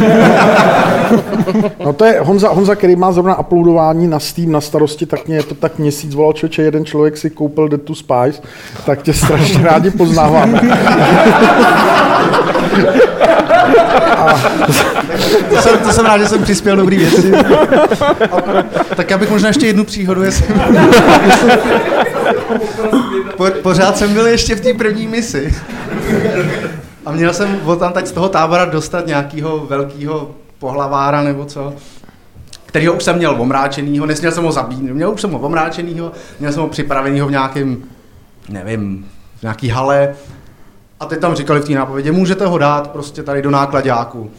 No to je Honza, Honza, který má zrovna uploadování na Steam na starosti, tak mě je to tak měsíc volal člověče, jeden člověk si koupil Dead to Spice, tak tě strašně rádi poznáváme. To jsem, to jsem rád, že jsem přispěl dobrý věci. A, tak já bych možná ještě jednu příhodu, jestli... Po, pořád jsem byl ještě v té první misi. A měl jsem od tam z toho tábora dostat nějakého velkého pohlavára nebo co, kterýho už jsem měl omráčenýho, nesměl jsem ho zabít, měl už jsem ho omráčenýho, měl jsem ho připravenýho v nějakém, nevím, v nějaký hale. A teď tam říkali v té nápovědě, můžete ho dát prostě tady do nákladáku.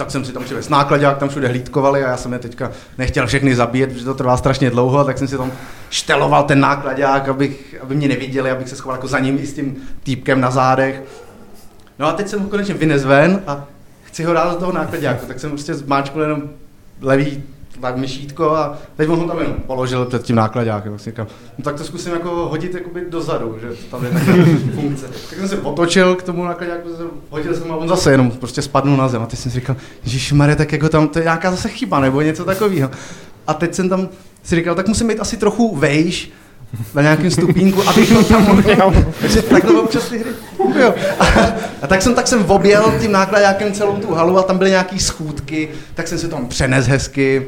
Tak jsem si tam přivez nákladák, tam všude hlídkovali a já jsem je teďka nechtěl všechny zabíjet, protože to trvá strašně dlouho, tak jsem si tam šteloval ten nákladák, abych, aby mě neviděli, abych se schoval jako za ním i s tím týpkem na zádech. No a teď jsem ho konečně vynes ven a chci ho dát do toho nákladňáku, tak jsem prostě zmáčkl jenom levý tak myšítko a teď on ho tam jenom položil před tím nákladňákem. Tak, říkám, no tak to zkusím jako hodit jakoby dozadu, že tam je taková funkce. Tak jsem se otočil k tomu nákladňáku, hodil jsem a on zase jenom prostě spadnul na zem. A teď jsem si říkal, Mare, tak jako tam to je nějaká zase chyba nebo něco takového. A teď jsem tam si říkal, tak musím být asi trochu vejš, na nějakém stupínku, abych to tam mohl. Takže takhle občas ty hry. Jo. A, a, tak jsem tak jsem objel tím nákladňákem celou tu halu a tam byly nějaký schůdky, tak jsem se tam přenes hezky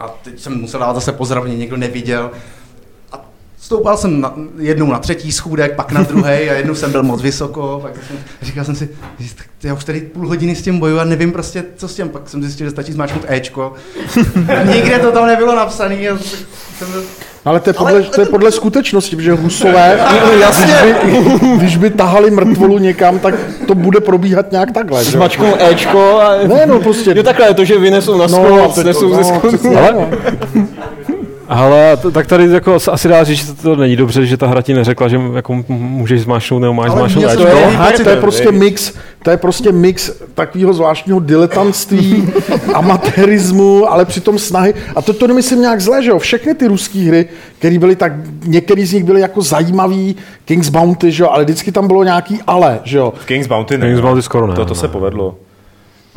a teď jsem musel dát zase mě někdo neviděl. A stoupal jsem na, jednou na třetí schůdek, pak na druhý a jednou jsem byl moc vysoko. Pak jsem, říkal jsem si, já už tady půl hodiny s tím boju a nevím prostě, co s tím. Pak jsem zjistil, že stačí zmáčknout Ečko. Nikde to tam nebylo napsané. Jsem byl, ale to je podle, to je podle skutečnosti, protože Rusové, Jasně. Když, by, když by tahali mrtvolu někam, tak to bude probíhat nějak takhle. že jo? Smačknou Ečko a... Ne, no prostě. Jo takhle, to, že vynesou na sklo a přenesou ze sklo. Ale, ale t- tak tady jako as- asi dá říct, že to není dobře, že ta hra ti neřekla, že jako můžeš zmášnout nebo máš Ale zmášnout mě to, je, to je prostě mix, to je prostě mix takového zvláštního diletantství, amatérismu, ale přitom snahy. A to, to nemyslím nějak zle, že jo? Všechny ty ruské hry, které byly tak, některý z nich byly jako zajímavý, King's Bounty, že jo? Ale vždycky tam bylo nějaký ale, že jo? V King's Bounty ne. King's Bounty skoro ne, To, to no. se povedlo.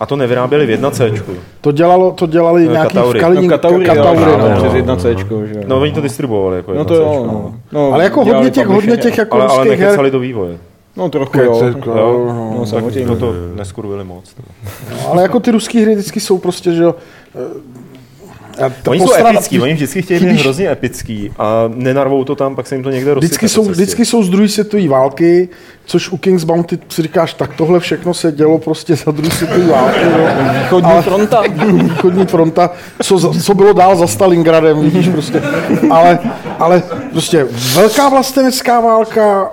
A to nevyráběli v 1C. To dělalo, to dělali No, nějaký Kataury. v Kaliní, No, Kataury, jo, no. Přes jedna Cčko, že jo. No, oni to distribuovali jako No to 1C. jo, no. no. Ale jako hodně těch, hodně těch jako ale, ale ruských her, nekecali do vývoje. No trochu jo. Kecek, Jo, No, tak samozřejmě. toto neskurvili moc. No, ale jako ty ruské hry vždycky jsou prostě, že jo, a ta Oni jsou epický, oni vždycky chtějí být Když- hrozně epický a nenarvou to tam, pak se jim to někde rozsype. Vždycky jsou, vždycky jsou z druhé světové války, což u King's Bounty si říkáš, tak tohle všechno se dělo prostě za druhé světové války. Jo. Východní fronta. Východní fronta, co, co bylo dál za Stalingradem, vidíš prostě. Ale, ale prostě velká vlastenecká válka,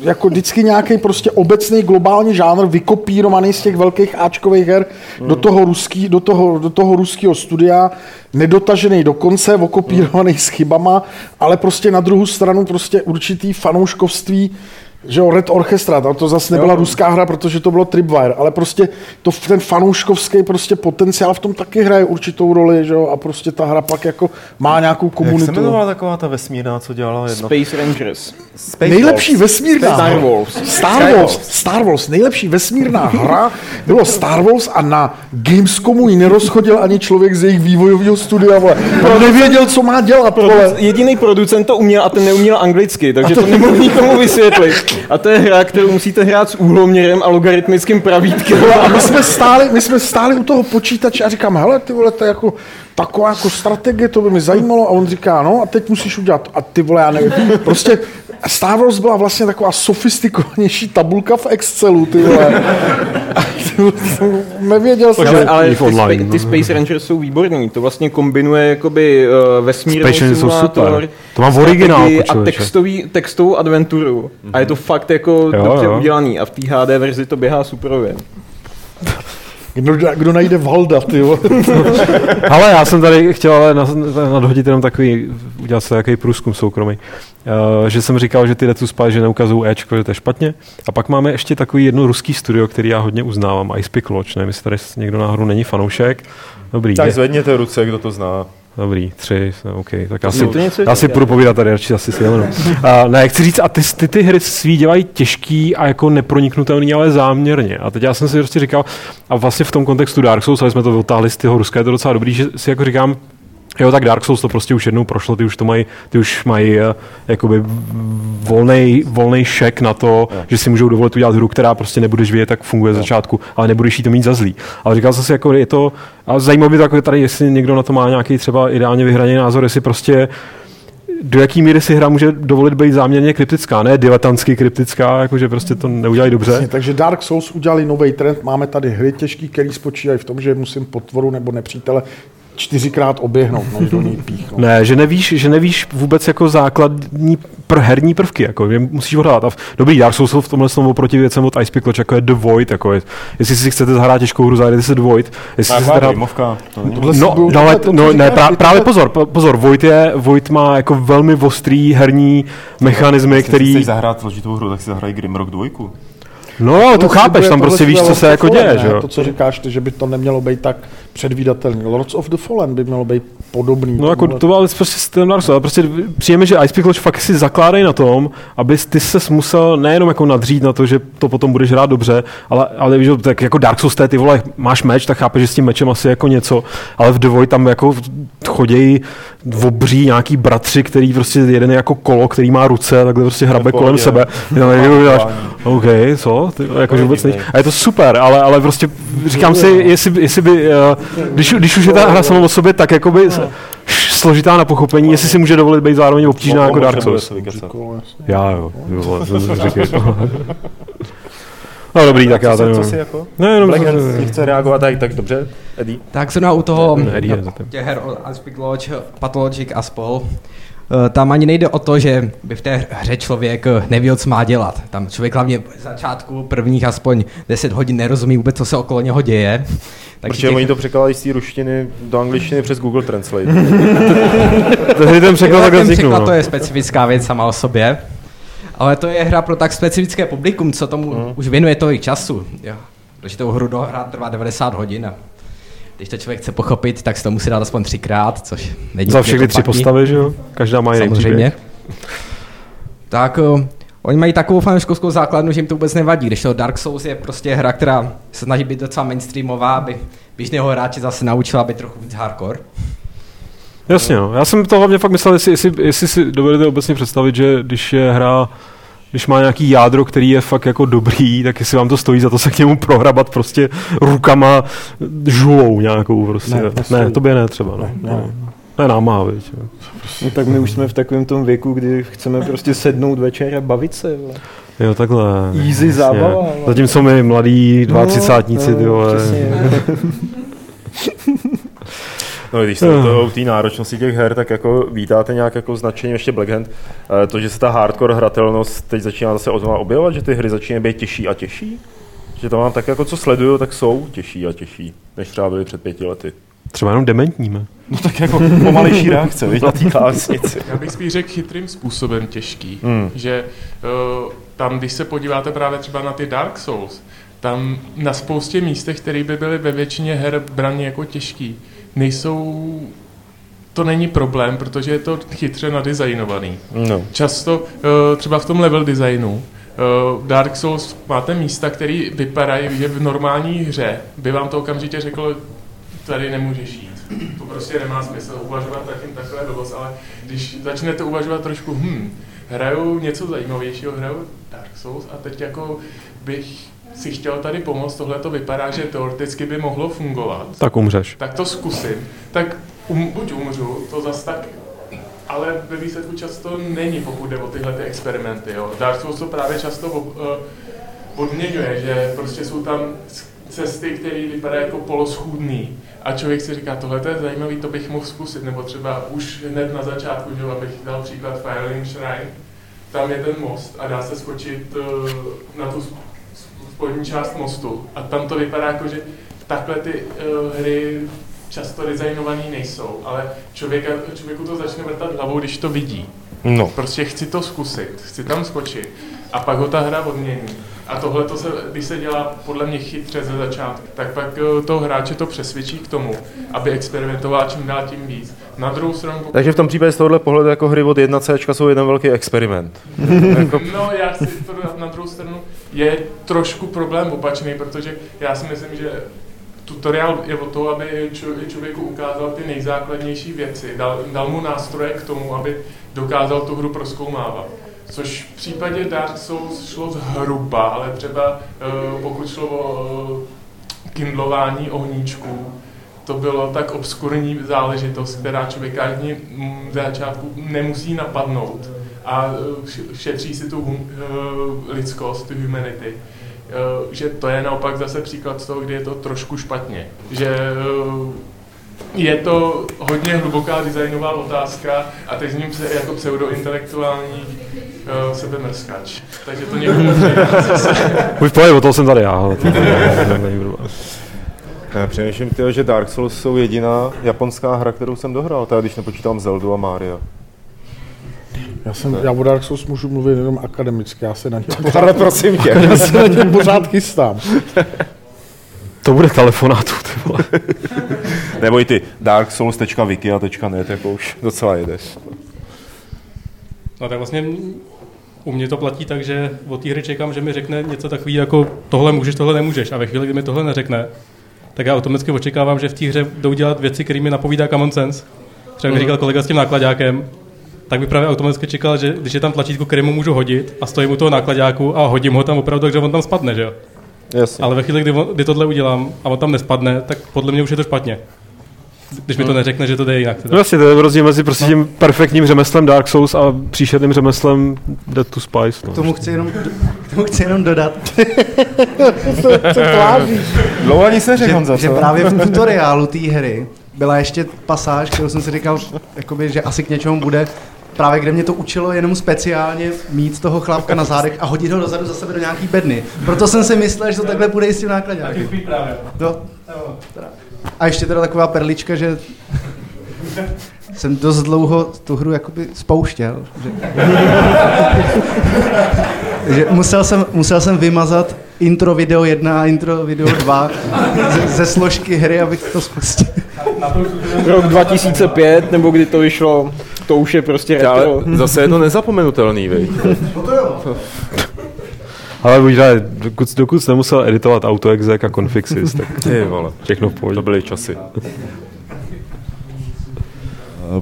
jako vždycky nějaký prostě obecný globální žánr vykopírovaný z těch velkých Ačkových her do toho, ruský, do toho, do toho ruského studia, nedotažený do konce, okopírovaný s chybama, ale prostě na druhou stranu prostě určitý fanouškovství že jo, Red Orchestra, to, to zase nebyla jo. ruská hra, protože to bylo Tripwire, ale prostě to, ten fanouškovský prostě potenciál v tom taky hraje určitou roli, že jo, a prostě ta hra pak jako má nějakou Jak se komunitu. jmenovala taková ta vesmírná, co dělala jedno? Space Rangers. Space Nejlepší Wolves. vesmírná Star hra. Wars. Star Wars. Star Wars. Nejlepší vesmírná hra bylo Star Wars a na Gamescomu ji nerozchodil ani člověk z jejich vývojového studia. Vole. On nevěděl, co má dělat. Vole. Jediný producent to uměl a ten neuměl anglicky, takže to nemohl nikomu vysvětlit. A to je hra, kterou musíte hrát s úhloměrem a logaritmickým pravítkem. A my jsme, stáli, my jsme stáli u toho počítače a říkám, hele, ty vole, to je jako taková jako strategie, to by mi zajímalo. A on říká, no a teď musíš udělat. A ty vole, já nevím. Prostě Star Wars byla vlastně taková sofistikovanější tabulka v Excelu, ty vole. Nevěděl jsem. Ale, ale ty, spa- no. ty Space Rangers jsou výborný. To vlastně kombinuje jakoby uh, vesmírný Space Rangers jsou simulátor, super. To mám v a textový, textovou adventuru. A je to fakt jako Jo, dobře jo. udělaný. A v té HD verzi to běhá superově. Kdo, kdo najde Valda, ty. Ale já jsem tady chtěl ale nad- nadhodit jenom takový, udělat se takový průzkum soukromý. Uh, že jsem říkal, že ty to Spy, že neukazují Ečko, že to je špatně. A pak máme ještě takový jedno ruský studio, který já hodně uznávám, Ice Pick Lodge. Nevím, jestli tady někdo náhodou není fanoušek. Dobrý. Tak je- zvedněte ruce, kdo to zná. Dobrý, tři, OK. Tak já No, si, to něco já si říká. budu povídat tady, radši asi si jemenu. Uh, ne, chci říct, a ty, ty, ty hry svý dělají těžký a jako neproniknutelný, ale záměrně. A teď já jsem si prostě říkal, a vlastně v tom kontextu Dark Souls, ale jsme to vytáhli z toho Ruska, je to docela dobrý, že si jako říkám, Jo, tak Dark Souls to prostě už jednou prošlo, ty už to mají, ty už mají uh, jakoby volnej, volnej šek na to, že si můžou dovolit udělat hru, která prostě nebudeš vědět, jak funguje z začátku, ale nebudeš jí to mít za zlý. Ale říkal jsem si, jako je to, a zajímalo by to jako tady, jestli někdo na to má nějaký třeba ideálně vyhraněný názor, jestli prostě do jaký míry si hra může dovolit být záměrně kryptická, ne diletantsky kryptická, jakože prostě to neudělají dobře. Přesně, takže Dark Souls udělali nový trend. Máme tady hry těžký, který spočívají v tom, že musím potvoru nebo nepřítele čtyřikrát oběhnout, než do něj píchnout. Ne, že nevíš, že nevíš vůbec jako základní pr- herní prvky, jako je musíš odhadat. A v, dobrý, Dark Souls v tomhle slovo proti věcem od Ice Pickle, jako je The Void, jako je, jestli si chcete zahrát těžkou hru, zahrajte si The Void. Jestli si chcete hrát- gameovka, to No, no, ale, tohle- no to ne, prá, právě pozor, po- pozor, Void, je, Void má jako velmi ostrý herní mechanismy, Jestli který... chceš zahrát složitou hru, tak si zahraj Grimrock 2. No, ale tu chápeš, tam prostě víš, co se jako děje, že jo? To, co říkáš, ty, že by to nemělo být tak předvídatelný. Lords of the Fallen by mělo být podobný. No jako to ale prostě s tím ale prostě přijeme, že Ice Pickle fakt si zakládají na tom, aby ty se musel nejenom jako nadřít na to, že to potom budeš hrát dobře, ale, ale že, tak jako Dark Souls, ty vole, máš meč, tak chápeš, že s tím mečem asi jako něco, ale v Void tam jako chodějí obří nějaký bratři, který prostě jeden je jako kolo, který má ruce, takhle prostě hrabe kolem pohodě. sebe. Jako děláš, OK, co? Ty, jako, že vůbec nevíš. A je to super, ale, ale prostě říkám si, jestli, jestli by, eh, když, když už je ta hra sama o sobě tak jakoby složitá na pochopení, jestli si může dovolit být zároveň obtížná jako Dark Souls. Já jo, jo. No dobrý, tak já tady co jako? Ne, jenom Black jsem- Hand chce reagovat, tak, tak dobře, Eddie. Tak zrovna u toho Eddie je těch her od Aspect Lodge, Pathologic a spol. Eh, Tam ani nejde o to, že by v té hře člověk eh, nevěděl, co má dělat. Tam člověk hlavně v začátku prvních aspoň 10 hodin nerozumí vůbec, co se okolo něho děje. Takže těch- oni to překládají z té ruštiny do angličtiny přes Google Translate. Tehdy ten překlad takhle vzniknul, překlad no. to je specifická věc sama o sobě. Ale to je hra pro tak specifické publikum, co tomu Mhm. už věnuje tolik času. Jo. Protože tou hru dohrát trvá 90 hodin a když to člověk chce pochopit, tak se to musí dát aspoň třikrát, což není Za všechny tři postavy, že jo? Každá má jiný Samozřejmě. Tak uh, oni mají takovou fanouškovskou základnu, že jim to vůbec nevadí, když to Dark Souls je prostě hra, která se snaží být docela mainstreamová, aby běžného hráče zase naučila být trochu víc hardcore. Jasně, no. Já jsem to hlavně fakt myslel, jestli, jestli, jestli si dovedete obecně představit, že když je hra když má nějaký jádro, který je fakt jako dobrý, tak jestli vám to stojí za to se k němu prohrabat prostě rukama žulou nějakou prostě. Ne, Ne, nestojí. ne to by ne třeba. Ne, Ne, ne. ne. To je námaha, viď. jo. No, tak my už jsme v takovém tom věku, kdy chceme prostě sednout večer a bavit se. Vole. Jo, takhle. Easy jasně. zábava, ale- Zatímco my mladí 22 No, ty no, vole. No, když se do toho u té náročnosti těch her, tak jako vítáte nějak jako značení ještě Black Hand, eh, to, že se ta hardcore hratelnost teď začíná zase od znova objevovat, že ty hry začínají být těžší a těžší? Že to mám tak jako co sleduju, tak jsou těžší a těžší, než třeba byly před pěti lety. Třeba jenom dementníme. No tak jako pomalejší reakce, víš, na té klávesnici. Já bych spíš řekl chytrým způsobem těžký, Hmm. že uh, tam, když se podíváte právě třeba na ty Dark Souls, tam na spoustě místech, které by byly ve většině her braně jako těžký, nejsou to není problém, protože je to chytře nadizajnovaný. No. Často eh, třeba v tom level designu eh, Dark Souls máte místa, které vypadají, že v normální hře by vám to okamžitě řeklo, tady nemůžeš jít. To prostě nemá smysl uvažovat takým takové blbost, ale když začnete uvažovat trošku, hm, hraju něco zajímavějšího, hraju Dark Souls a teď jako bych si chtěl tady pomoct, tohle to vypadá, že teoreticky by mohlo fungovat. Tak umřeš. Tak to zkusím. Tak um, buď umřu, to zas tak ale ve výsledku často není, pokud jde o tyhle ty experimenty. Jo. Dark Souls to právě často uh, odměňuje, že prostě jsou tam cesty, které vypadají jako poloschůdný a člověk si říká, tohle to je zajímavý, to bych mohl zkusit, nebo třeba už hned na začátku, že abych dal příklad Firelink Shrine, tam je ten most a dá se skočit uh, na tu spodní část mostu a tam to vypadá jako, že takhle ty uh, hry často designovaný nejsou, ale člověka, člověku to začne vrtat hlavou, když to vidí. No. Prostě chci to zkusit, chci tam skočit a pak ho ta hra odmění. A tohle, to se, když se dělá podle mě chytře ze začátku, tak pak eh, toho hráče to přesvědčí k tomu, aby experimentoval čím dál tím víc. Na druhou stranu, pokud Takže v tom případě z tohohle pohledu jako hry od 1C jsou jeden velký experiment. No, já si to na druhou stranu je trošku problém opačný, protože já si myslím, že tutoriál je o to, aby člo- člověku ukázal ty nejzákladnější věci, dal, dal mu nástroje k tomu, aby dokázal tu hru proskoumávat. Což v případě Dark Souls šlo zhruba, ale třeba eh, pokud šlo o eh, kindlování ohníčků, to bylo tak obskurní záležitost, která člověka ani mm, v začátku nemusí napadnout a š- šetří si tu hum- eh, lidskost, tu humanity. Eh, Že to je naopak zase příklad z toho, kdy je to trošku špatně. Že eh, je to hodně hluboká designová otázka a teď z ním se jako pseudointelektuální uh, sebemrskač. Takže to někdo může zase. Už pohodě, o toho jsem tady já. ale to- přemýšlím, tyjo, že Dark Souls jsou jediná japonská hra, kterou jsem dohrál, teda když nepočítám Zeldu a Maria. Já, jsem, já o Dark Souls můžu mluvit jenom akademicky, já se na ně Ale prosím tě. já se na ně pořád chystám. To bude telefonátu, ty vole. Neboj ty, darksouls.wiki.net, jako už docela jedeš. No tak vlastně u mě to platí tak, že od té hry čekám, že mi řekne něco takový jako tohle můžeš, tohle nemůžeš. A ve chvíli, kdy mi tohle neřekne, tak já automaticky očekávám, že v té hře jdou dělat věci, které mi napovídá common sense. Třeba mi Mhm. říkal kolega s tím nákladákem, tak by právě automaticky čekal, že když je tam tlačítko, které mu můžu hodit a stojím u toho nákladáku a hodím ho tam opravdu, takže on tam spadne, že jo? Jasně. Ale ve chvíli, kdy, on, kdy tohle udělám a on tam nespadne, tak podle mě už je to špatně. Když mi to neřekne, že to jde jinak. Teda. No jasně, to je rozdíl mezi prostě tím perfektním řemeslem Dark Souls a příšerným řemeslem Dead to Spice. No. K tomu chci jenom, k tomu chci jenom dodat. Co tváříš? Dlouho nic neřekl, že, Honza, že co? právě v tutoriálu té hry byla ještě pasáž, kterou jsem si říkal, jakoby, že asi k něčemu bude, právě kde mě to učilo jenom speciálně mít toho chlápka na zádech a hodit ho dozadu za sebe do nějaký bedny. Proto jsem si myslel, že to takhle bude i s tím nákladňákem. No. A ještě teda taková perlička, že jsem dost dlouho tu hru jakoby spouštěl. Že, že musel, jsem, musel jsem vymazat intro video 1 a intro video 2 ze, ze složky hry, abych to spustil. Rok 2005, nebo kdy to vyšlo, to už je prostě Ale retro. zase je to nezapomenutelný, viď? No to jo. Ale ne, dokud, dokud jsi nemusel editovat autoexec a confixes, tak Ty vole. všechno v pohodě. To byly časy.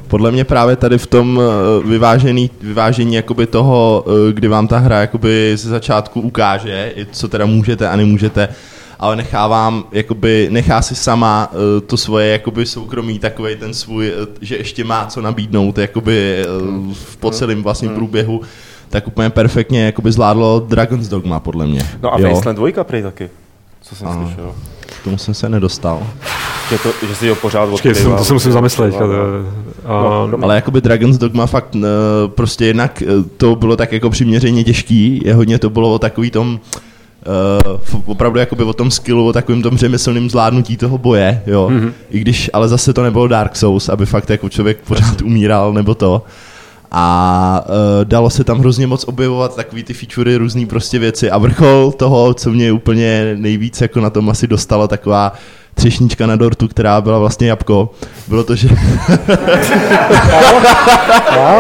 Podle mě právě tady v tom eh, vyvážený, vyvážení jakoby toho, eh, kdy vám ta hra jakoby ze začátku ukáže, i co teda můžete a nemůžete, ale nechá vám, jakoby, nechá si sama eh, to svoje jakoby soukromí, takový ten svůj, eh, že ještě má co nabídnout jakoby eh, v po celém vlastně průběhu, tak úplně perfektně jakoby zvládlo Dragon's Dogma, podle mě. No a. Wasteland 2 prej taky, co jsem Ano. slyšel. K tomu jsem se nedostal. Že, to, že si ho pořád Počkej, to, to se musím zamyslet. teďka, to- A, Ale jakoby Dragon's Dogma fakt uh, prostě jednak to bylo tak jako přiměřeně těžký, je hodně to bylo o takový tom uh, opravdu jakoby o tom skillu, o takovém tom řemeslným zvládnutí toho boje, jo. Mhm. Mm-hmm. I když, ale zase to nebylo Dark Souls, aby fakt jako člověk pořád umíral nebo to. A uh, dalo se tam hrozně moc objevovat takový ty featurey, různý prostě věci a vrchol toho, co mě úplně nejvíc jako na tom asi dostalo, taková třešnička na dortu, která byla vlastně jabko, bylo to, že...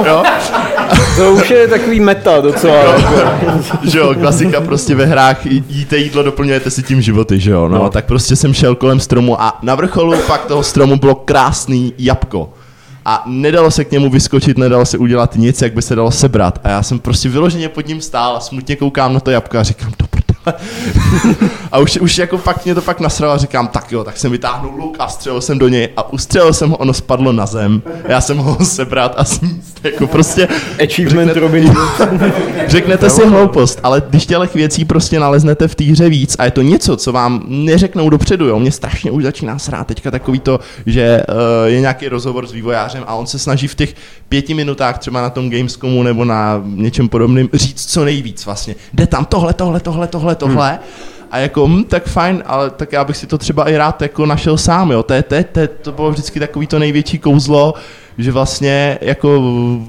jo? To už je takový meta docela. jako. že jo, klasika prostě ve hrách, jí- jíte jídlo, doplňujete si tím životy, že jo, no, no. tak prostě jsem šel kolem stromu a na vrcholu pak toho stromu bylo krásný jabko. A nedalo se k němu vyskočit, nedalo se udělat nic, jak by se dalo sebrat. A já jsem prostě vyloženě pod ním stál a smutně koukám na to jabko a říkám, do prdele. a už, už jako fakt mě to pak nasralo a říkám, tak jo, tak jsem vytáhnul luk a střelil jsem do něj a ustřelil jsem ho, ono spadlo na zem. Já jsem ho sebrat a sníst, jako prostě... Achievement Robin Řeknete si hloupost, ale když těchto věcí prostě naleznete v té hře víc a je to něco, co vám neřeknou dopředu, jo, mě strašně už začíná srát teďka takový to, že uh, je nějaký rozhovor s vývojářem a on se snaží v těch pěti minutách třeba na tom Gamescomu nebo na něčem podobném říct co nejvíc vlastně. Jde tam tohle, tohle, tohle, tohle, tohle. Hmm. A jako, hm, tak fajn, ale tak já bych si to třeba i rád jako našel sám, jo. To, je, to, je, to, je, to bylo vždycky takový to největší kouzlo, že vlastně jako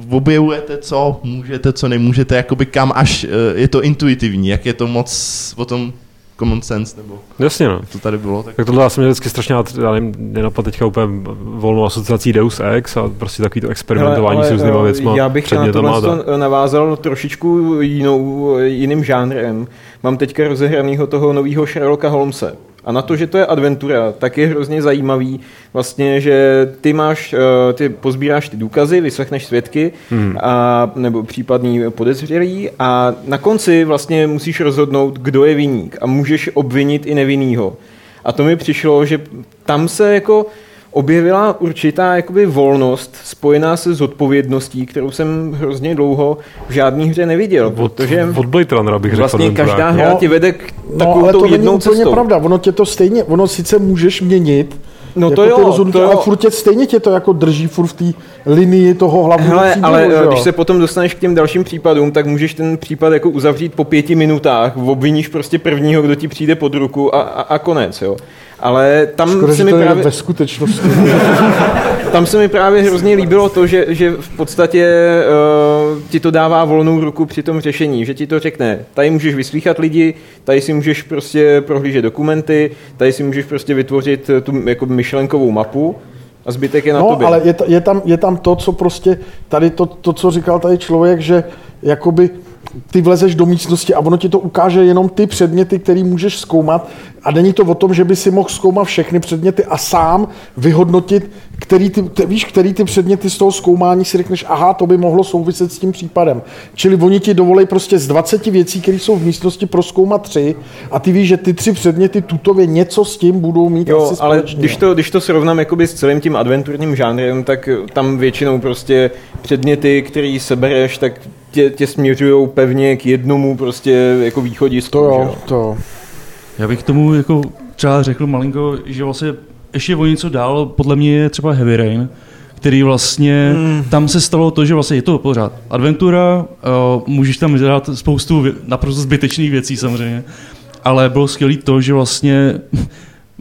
objevujete, co můžete, co nemůžete, jakoby kam až eh, je to intuitivní, jak je to moc o tom common sense, nebo Jasně, no. to tady bylo. Tak... Tak tohle já jsem měl vždycky strašně rád, já nevím, nenapad teďka úplně volnou asociací Deus Ex a prostě takový to experimentování Hele, s různýma ale, věcma. Já bych na tohle to navázal trošičku jinou, jiným žánrem. Mám teďka rozehranýho toho nového Sherlocka Holmese. A na to, že to je adventura, tak je hrozně zajímavý vlastně, že ty máš, eh, ty pozbíráš ty důkazy, vyslechneš svědky Hmm. a, nebo případný podezřelý a na konci vlastně musíš rozhodnout, kdo je viník a můžeš obvinit i nevinnýho. A to mi přišlo, že tam se jako objevila určitá jakoby volnost spojená se zodpovědností, kterou jsem hrozně dlouho v žádné hře neviděl, protože Od Blade Runnera bych řekl. vlastně každá hra ti vede k No, takovou ale tou to není jednou úplně cestou. pravda. Ono tě to stejně, ono sice můžeš měnit, No jako to jo, rozhodnutí, to jo. ale furt tě, stejně tě to jako drží furt v té linii toho hlavního Hele, příběhu, ale že eh, jo? když se potom dostaneš k těm dalším případům, tak můžeš ten případ jako uzavřít po pěti minutách, obviníš prostě prvního, kdo ti přijde pod ruku a, a, a konec, jo. Ale tam Škoda, se mi to právě... ve skutečnosti. Tam se mi právě hrozně líbilo to, že, že v podstatě uh, ti to dává volnou ruku při tom řešení, že ti to řekne, tady můžeš vyslýchat lidi, tady si můžeš prostě prohlížet dokumenty, tady si můžeš prostě vytvořit tu jako myšlenkovou mapu a zbytek je na no, tobě. ale je, je, tam, je tam to, co prostě, tady to, to, co říkal tady člověk, že jakoby ty vlezeš do místnosti a ono ti to ukáže jenom ty předměty, které můžeš zkoumat a není to o tom, že by si mohl zkoumat všechny předměty a sám vyhodnotit, který ty, ty, víš, který ty předměty z toho zkoumání si řekneš, aha, to by mohlo souviset s tím případem. Čili oni ti dovolí prostě z 20 věcí, které jsou v místnosti, proskoumat tři a ty víš, že ty tři předměty tutově něco s tím budou mít Jo, asi ale když to, když to srovnám jakoby s celým tím adventurním žánrem, tak tam většinou prostě předměty, který sebereš, tak tě, tě směřují pevně k jednomu prostě jako východisku. To jo, že to. Já bych k tomu jako třeba řekl malinko, že vlastně ještě o něco dál, podle mě je třeba Heavy Rain, který vlastně, mm. tam se stalo to, že vlastně je to pořád adventura, uh, můžeš tam dělat spoustu vě- naprosto zbytečných věcí samozřejmě, ale bylo skvělé to, že vlastně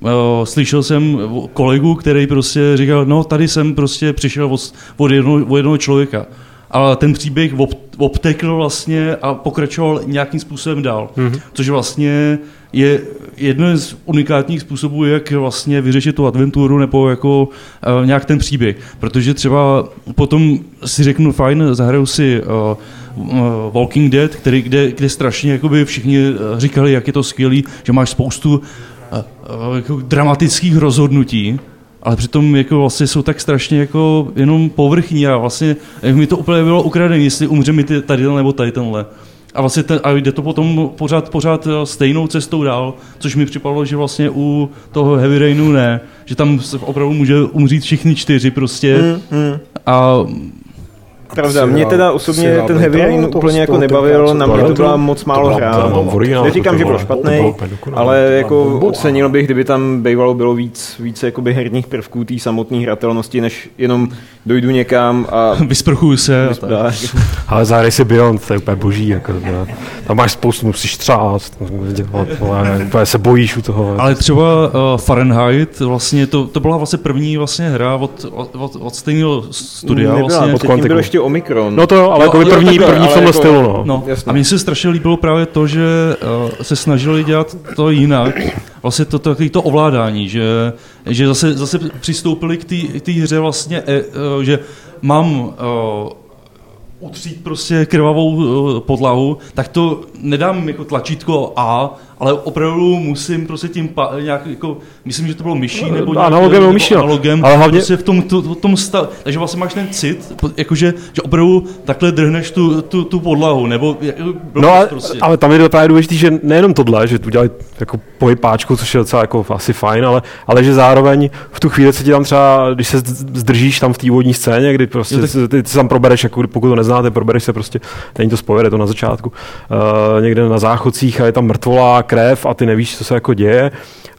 uh, slyšel jsem kolegu, který prostě říkal, no tady jsem prostě přišel od, od, jednoho, od jednoho člověka. Ale ten příběh ob, obtekl vlastně a pokračoval nějakým způsobem dál. Mhm. Což vlastně je jeden z unikátních způsobů, jak vlastně vyřešit tu adventuru nebo jako uh, nějak ten příběh. Protože třeba potom si řeknu, fajn, zahraju si uh, Walking Dead, který, kde, kde strašně jakoby všichni říkali, jak je to skvělý, že máš spoustu uh, uh, jako dramatických rozhodnutí, ale přitom jako vlastně jsou tak strašně jako jenom povrchní a vlastně jak mi to úplně bylo ukradené, jestli umře mi tady nebo tady tenhle. A vlastně ten, a jde to potom pořád, pořád eh, stejnou cestou dál, což mi připadalo, že vlastně u toho Heavy Rainu ne, že tam se opravdu může umřít všichni čtyři prostě Mm, mm. a Pravda, mě teda osobně ten Heavy Rain to- úplně jako nebavil, na mě to byla moc málo hra. Neříkám, že byl byla- to špatný, ale jako ocenil bych, kdyby tam bývalo bylo víc, víc jakoby herních prvků té samotné hratelnosti, než jenom dojdu někam a vysprchuju se. A. Ale zahraj si Beyond, to je úplně boží. Jako, ne? tam máš spoustu, musíš třást, dělat, se bojíš u toho. Ale třeba uh, Fahrenheit, vlastně to, to byla vlastně první vlastně hra od, od, od, od stejného studia. Nebyla, vlastně. byl ještě Omikron. No to jo, ale jako jo, první, takhle, první v tomhle jako- stylu, no. No, a mně se strašně líbilo právě to, že uh, se snažili dělat to jinak. Vlastně to, to, to ovládání, že, že zase, zase přistoupili k té hře vlastně, eh, eh, že mám uh, utřít prostě krvavou uh, podlahu, tak to nedám jako tlačítko A, ale opravdu musím prostě tím pa, nějak jako, myslím, že to bylo myší nebo nějak, Analogem nebo myší, no. analogem, Ale hlavně- prostě v tom, to, v tom stav, takže vlastně máš ten cit, jakože, že opravdu takhle drhneš tu, tu, tu podlahu, nebo jako, No, ale, prostě. ale tam je právě důležité, že nejenom tohle, že tu udělali jako pohybáčku, což je docela jako asi fajn, ale, ale že zároveň v tu chvíli se ti tam třeba, když se zdržíš tam v té úvodní scéně, kdy prostě Jo, tak- se- ty, ty se tam probereš, jako pokud to neznáte, probereš se prostě, není to je to na začátku, uh, někde na záchodcích a je tam mrtvolá krev a ty nevíš, co se jako děje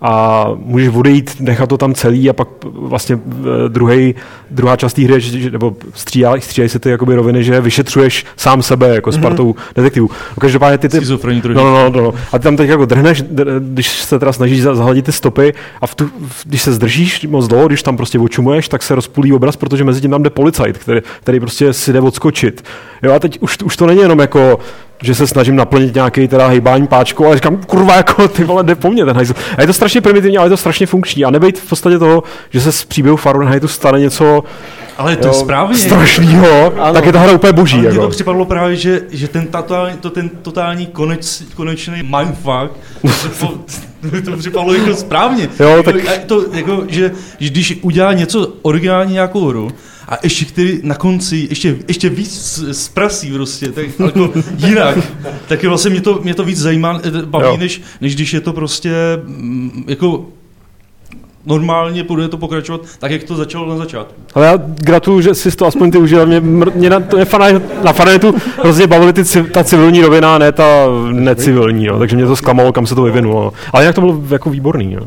a můžeš odejít, nechat to tam celý a pak vlastně druhý, druhá část té hry, že, nebo stříhají stříhaj se ty jakoby roviny, že vyšetřuješ sám sebe jako s partou detektivů. No, každopádně ty, ty no, no, no, no, a ty tam teď jako drhneš, dr- když se teda snažíš za- zahladit ty stopy a v tu, v, když se zdržíš moc dlouho, když tam prostě očumuješ, tak se rozpůlí obraz, protože mezi tím tam jde policajt, který, který prostě si jde odskočit. Jo a teď už, už to není jenom jako že se snažím naplnit nějaký teda hejbání páčkou, ale říkám, kurva, jako ty vole, jde po mně ten hajzl. A je to strašně primitivní, ale je to strašně funkční. A nebejt v podstatě toho, že se z příběhu Fahrenheitu stane něco Ale to je správně. strašného, tak je ta hra úplně boží. Mně Jako. to připadlo právě, že, že ten, totální, to, ten totální konec, konečný mindfuck, to, to připadlo jako správně. Jo, tak- Jako, a to, jako, že, že když udělá něco originální nějakou hru, a ještě který na konci ještě, ještě víc zprasí prostě, tak jako jinak, tak je vlastně mě to, mě to víc zajímá, eh, baví, Jo. než, než když je to prostě mm, jako normálně bude to pokračovat tak, jak to začalo na začátku. Ale já gratuluju, že jsi to aspoň ty užil. Mě, mě na, mě fana, na Fanetu hrozně bavily ty, ta civilní rovina, ne ta necivilní, jo. takže mě to zklamalo, kam se to vyvinulo. Ale jinak to bylo jako výborný. Jo.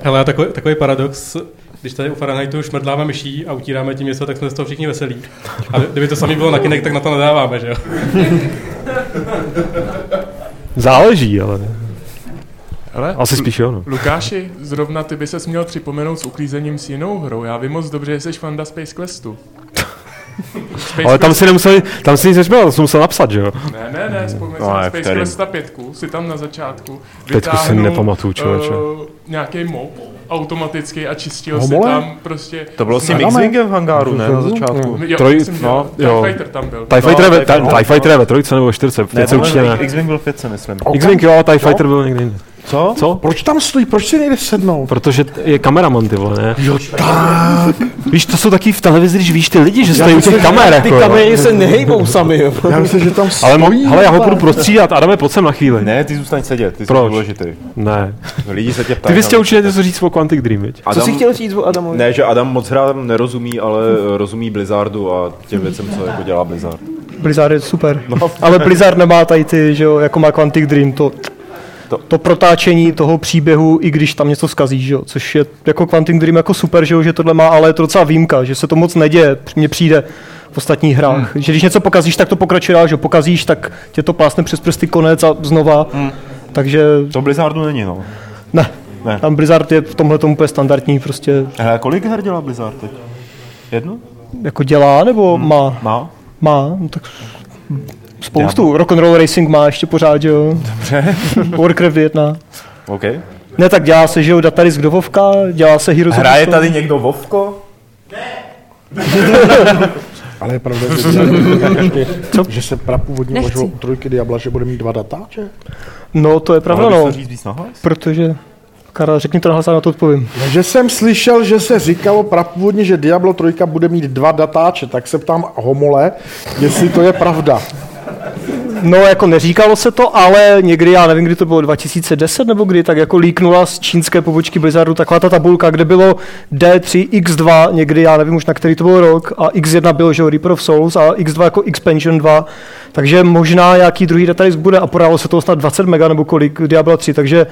Hele, takový, takový paradox, když tady u Fahrenheitu šmrdláme myší a utíráme tím něco, tak jsme z toho všichni veselí. A kdyby to samý bylo na kinek, tak na to nadáváme, že jo? Záleží, ale... Ale Asi spíš jo, no. Lukáši, zrovna ty by ses měl připomenout s uklízením s jinou hrou. Já vím moc dobře, že jsi fanda Space Questu. Space Ale tam si nemuseli, tam si nic nesměl, to jsem musel napsat, že jo? Ne, ne, ne, vzpomněl No, no, si na Space? Quest pětku, si tam na začátku Pětku si nepamatuju, člověče. Uh, nějaký mob automaticky a čistil si Homole? tam prostě... To bylo s tím X-Wingem v hangáru, ne, na začátku? Jo, Troj, no, TIE jo. Fighter tam byl. TIE Fighter, No, je, TIE ve- Fighter. Je ve trojce nebo ve čtyřce, v Ne, pětce určitě ne. X-Wing byl v pětce, myslím. X-Wing jo, a TIE? Fighter byl někde jinde. Co? Co? Proč tam stojí? Proč si nejde sednout? Protože t- je kameraman, ty vole, ne? Jo, tak. Víš, to jsou taky v televizi, když víš ty lidi, že stojí u těch kamer. ty jako, kamery se nehejbou sami, jo. Já myslím, že tam Ale, mo- stojí, hele, já ho budu prostřídat. Adame, pojď sem na chvíli. Ne, ty zůstaň sedět, ty jsi Proč? důležitý. Ne. Lidi se tě Ty ptají. bys na chtěl to. určitě něco říct o Quantic Dream, viď? Adam- říct o Adamovi? Ne, že Adam moc hrám nerozumí, ale rozumí Blizzardu a těm věcem, co jako dělá Blizzard. Blizzard je super. No. Ale Blizzard nemá tady ty, že jo, jako má Quantic Dream, to, to, to protáčení toho příběhu, i když tam něco skazí, že jo, což je jako Quantic Dream jako super, že jo, že tohle má, ale je to docela výjimka, že se to moc neděje, mně přijde v ostatních hrách. Hmm. Že když něco pokazíš, tak to pokračuje dál, že pokazíš, tak tě to plásne přes prsty konec a znova. Hmm. Takže... To Blizzardu není, no. Ne. Ne. Tam Blizzard je v tomhle tomu úplně standardní, prostě Hele, kolik her dělá Blizzard teď? Jedno? jako dělá, nebo hmm. má? Má. Má, no tak spoustu. Rock'n'Roll Racing má ještě pořád, že jo. Dobře. Warcraft 1. OK. Ne, tak dělá se, že jo, datadisk do Vovka, dělá se Heroes Hraje tady někdo Vovko? Ale je pravda, že, že se prapůvodně uvažovalo u trojky Diabla, že bude mít dva datáče? No, to je pravda, no. říct? Protože, Karel, řekni to nahlas a na to odpovím. No, že jsem slyšel, že se říkalo prapůvodně, že Diablo 3 bude mít dva datáče, tak se ptám Homole, jestli to je pravda. No, jako neříkalo se to, ale někdy, já nevím, kdy to bylo, 2010 nebo kdy, tak jako líknula z čínské pobočky Blizzardu taková ta tabulka, kde bylo D3, X2, někdy, já nevím už na který to byl rok, a X1 bylo, že Reaper of Souls a X2 jako Expansion 2, takže možná nějaký druhý datadisk bude a podálo se to snad 20 mega nebo kolik Diablo 3, takže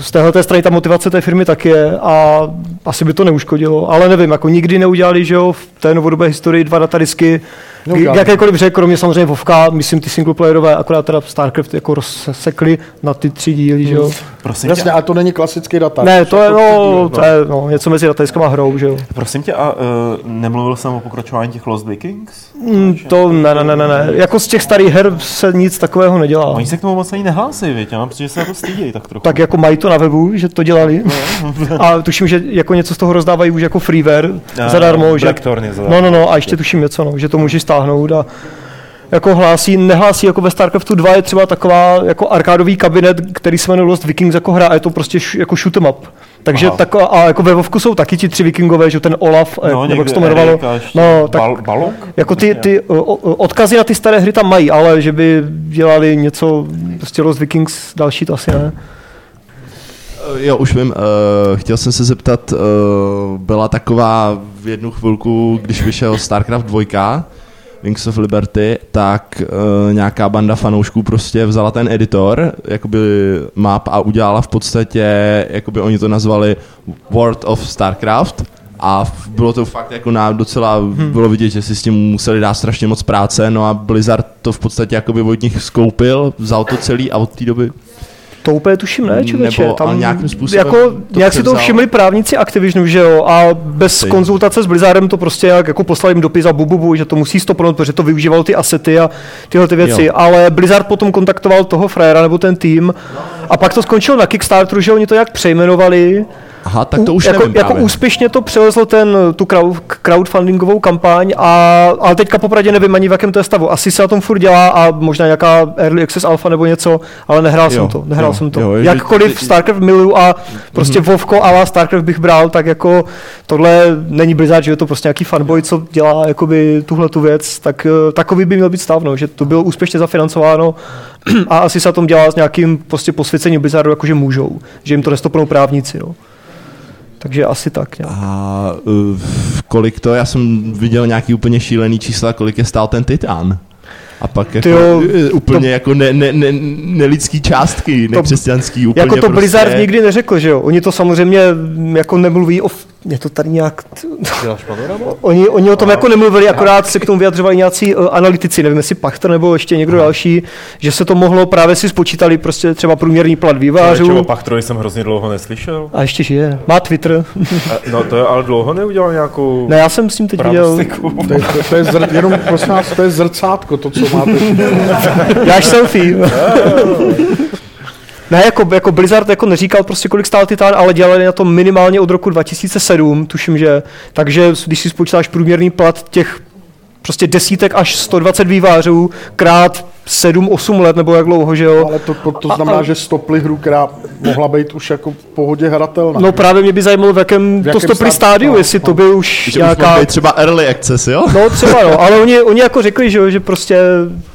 z téhle strany ta motivace té firmy tak je a asi by to neuškodilo, ale nevím, jako nikdy neudělali, že jo, v té novodobé historii dva datadisky, Neudělali. jakékoliv hře, kromě samozřejmě Vovka, myslím ty singleplayerové, akorát teda StarCraft jako rozsekli na ty tři díly, že jo. Prosím Jasně, tě, ale to není klasický data. Ne, to je, no, ty to je no, něco mezi datadiskama a hrou, že jo. prosím tě, a uh, nemluvil jsem o pokračování těch Lost Vikings? Mm, to ne, ne, ne, ne, ne. Jako z těch starých her se nic takového nedělá. Oni se k tomu moc ani nehlásí, víte? Já mám pocit, že se jako stydějí tak trochu. Tak jako mají to na webu, že to dělali. A tuším, že jako něco z toho rozdávají už jako freeware A, zadarmo. Že... Zadarmo. No, no, no, a ještě tuším něco, no, že to můžeš stáhnout a jako hlásí, nehlásí jako ve StarCraftu 2 je třeba taková jako arkádový kabinet, který se jmenuje Lost Vikings jako hra a je to prostě š, jako shoot 'em up. Takže Aha. tak, a jako ve Vovku jsou taky ti tři vikingové, že ten Olaf, No, nebo jak se to jmenovalo. No, tak, Bal- Balok? Jako ty, ty o, odkazy na ty staré hry tam mají, ale že by dělali něco, prostě Lost Vikings další to asi ne. Eh, Jo, už vím. Uh, chtěl jsem se zeptat, uh, byla taková v jednu chvilku, když vyšel StarCraft 2, Wings of Liberty, tak uh, nějaká banda fanoušků prostě vzala ten editor, jakoby map a udělala v podstatě, jakoby oni to nazvali World of StarCraft a bylo to fakt jako na docela, hmm. bylo vidět, že si s tím museli dát strašně moc práce, no a Blizzard to v podstatě jakoby od nich skoupil, vzal to celý a od té doby To úplně tuším, ne, člověče. Nebo, ale nějakým způsobem jako, to nějak si to všimli právníci Activisionu, že jo, a bez Stejně. konzultace s Blizzardem to prostě jak, jako poslali jim dopis a bu, bu, bu, že to musí stopnout, protože to využívalo ty asety a tyhle ty věci. Jo. Ale Blizzard potom kontaktoval toho frajera nebo ten tým a pak to skončilo na Kickstarteru, že oni to jak přejmenovali. Aha, tak to už jako, nevím jako právě. úspěšně to přelezl ten, tu crowd, crowdfundingovou kampaň, a, ale teďka popravdě nevím ani v jakém to je stavu. Asi se na tom furt dělá a možná nějaká Early Access Alpha nebo něco, ale nehrál Jo, jsem to. Nehrál jo, jsem to. jo, že- Jakkoliv StarCraft miluju a prostě Mhm. Vovko a StarCraft bych bral, tak jako tohle není Blizzard, že je to prostě nějaký fanboy, co dělá jakoby tuhle tu věc, tak eh, takový by měl být stav, no, že to bylo úspěšně zafinancováno a asi se na tom dělá s nějakým prostě posvěcením Blizzardu, jakože můžou, že jim to nestopnou právníci, no. Takže asi tak. Nějak. A uh, kolik to, já jsem viděl nějaký úplně šílený čísla, kolik je stál ten Titan. A pak jako, Tyjo, eh, úplně to- jako ne, ne, ne, nelidský částky, nekřesťanský, úplně jako to prostě... Blizzard nikdy neřekl, že jo? Oni to samozřejmě jako nemluví o... Je to tady nějak... Děláš? Oni, oni o tom jako nemluvili, akorát se k tomu vyjadřovali nějací uh, analytici, nevím jestli Pachter nebo ještě někdo další, že se to mohlo, právě si spočítali prostě třeba průměrný plat vývářů. o Pachtrovi jsem hrozně dlouho neslyšel. A ještě žije. Má Twitter. A- No to je, ale dlouho neudělal nějakou... Ne, já jsem s tím teď viděl. To je, to, to je zr, jenom prosím vás, to je zrcátko, to, co máte. Dáš selfie. Ne, jako, jako Blizzard jako neříkal prostě, kolik stál Titan, ale dělali na tom minimálně od roku 2007, tuším, že. Takže když si spočítáš průměrný plat těch prostě desítek až 120 vývářů krát 7-8 let, nebo jak dlouho, že jo? Ale to, to, to A- znamená, a- že stopli hru, která mohla být už jako v pohodě hratelná. No právě mě by zajímalo, v jakém, V to jakém stopli stádiu, stádiu, no, jestli to byl už Že už nějaká... být třeba early access, jo? No třeba no, ale oni, oni jako řekli, že, jo, že prostě,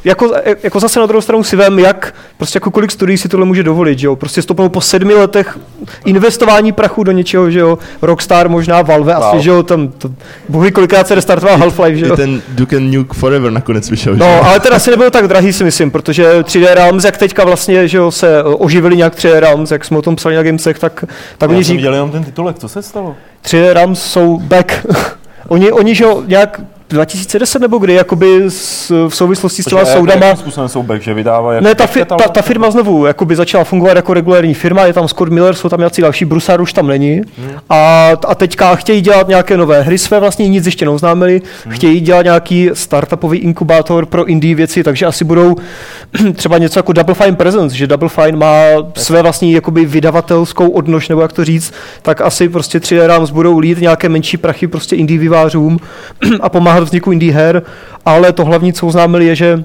jako, jako zase na druhou stranu si vem, jak, prostě jako kolik studií si tohle může dovolit, že jo, prostě stopnou po sedmi letech investování prachu do něčeho, že jo, Rockstar možná, Valve asi, Wow. že jo, tam, to, bohu kolikrát se restartoval Half-Life, že I jo. ten Duke Nuke Forever nakonec vyšel, že? No, ale teda asi nebyl tak drahý, si myslím, protože 3D Realms, jak teďka vlastně, že jo, se oživili nějak 3D Realms, jak jsme o tom psali na Gamesech, tak, tak oni Já jsem říkají, viděl jenom ten titulek, co se stalo? 3D Realms jsou back. oni, oni, že jo, nějak 2010 nebo kdy, jakoby s, v souvislosti s těma soudama, Jakým způsobem jsou back, že vydává jako ne, ta, fi, ta, katalog? ta, firma znovu jakoby začala fungovat jako regulární firma, je tam Scott Miller, jsou tam nějací další, Brusar už tam není. Hmm. A, a teďka chtějí dělat nějaké nové hry své, vlastně nic ještě neoznámili, Hmm. chtějí dělat nějaký startupový inkubátor pro indie věci, takže asi budou třeba něco jako Double Fine Presence, že Double Fine má své vlastní jakoby vydavatelskou odnož, nebo jak to říct, tak asi prostě 3D Realms budou lít nějaké menší prachy prostě indie vývářům a pomáhat vzniku indie her, ale to hlavní, co oznámili, je, že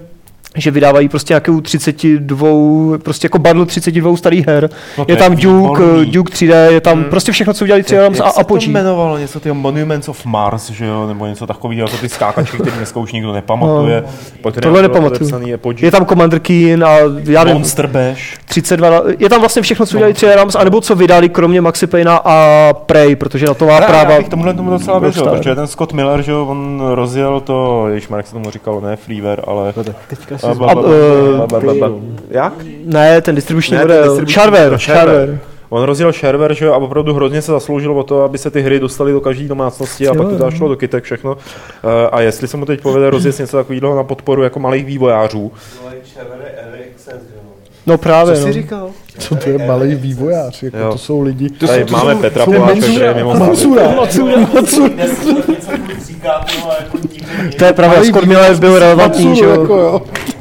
že vydávají prostě nějakou 32, prostě jako bundle 32 starých her. No je je tam Duke, výborný. Duke 3D, je tam hmm. prostě všechno, co udělali 3D Realms a Jak se to Apogee. jmenovalo něco, ty Monuments of Mars, že jo, nebo něco takového, jako ty skákačky, které dneska už nikdo nepamatuje. kterým Tohle bylo nepamatuju. Apogee. Je tam Commander Keen a já nevím, Monster Bash. 32, je tam vlastně všechno, co udělali 3D Realms, anebo co vydali, kromě Maxi Payna a Prey, protože na to má Ale práva. Já bych tomuhle tomu docela věřil, protože ten Scott Miller, že jo, on rozjel to, jež Marek se tomu říkal, ne freeware, ale... Teďka A- si ba- ba- zba- ba- ba- ba- ba- Jak? Ne, ten distribuční model. distribuční Shareware. On rozjel shareware, že jo, a opravdu hrozně se zasloužil o to, aby se ty hry dostaly do každé domácnosti a Jo, pak to jo. dá šlo do kytek všechno. Eh, A jestli se mu teď povede rozjet něco takového na podporu jako malých vývojářů, No právě, Co jsi no. říkal? Co to je malý vývojář? Jako Jo. to jsou lidi. To Tady jsou, to máme Petra Poláčka, který je mimo Mansura. Mansura. Mansura. To je pravda, Miller byl relevantní, že jo.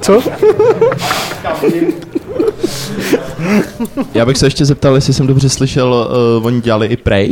Co? Já bych se ještě zeptal, jestli jsem dobře slyšel, uh, oni dělali i Prey?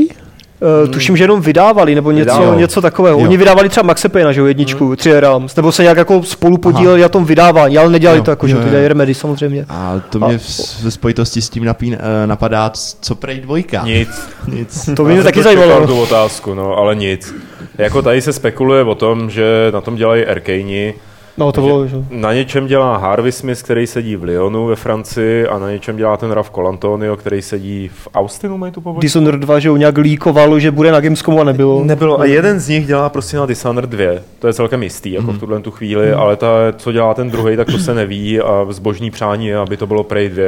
Uh, tuším, že jenom vydávali, nebo něco, Vydávali. něco takového. Jo. Oni vydávali třeba Maxe Payna, že jo, jedničku, 3D Realms, nebo se nějak jako spolu podíleli na tom vydávání, ale nedělali Jo, to jako, že jo, jo. dělají Remedy samozřejmě. A to mě v, ve spojitosti s tím napín, uh, napadá, co Prey dvojka? Nic. Nic. To by mě taky zajímalo. tu otázku, no, ale nic. Jako tady se spekuluje o tom, že na tom dělají Arkane, No to bylo, že. Na něčem dělá Harvey Smith, který sedí v Lyonu ve Francii a na něčem dělá ten Raf Colantonio, který sedí v Austinu, mají tu povodí? Dishonored 2, že jo, nějak líkovalo, že bude na Gamescomu a nebylo. Nebylo. A jeden z nich dělá prostě na Dishonored 2. To je celkem jistý, jako v tuhle tu chvíli, ale ta, co dělá ten druhý, tak to se neví a zbožní přání je, aby to bylo Prey 2.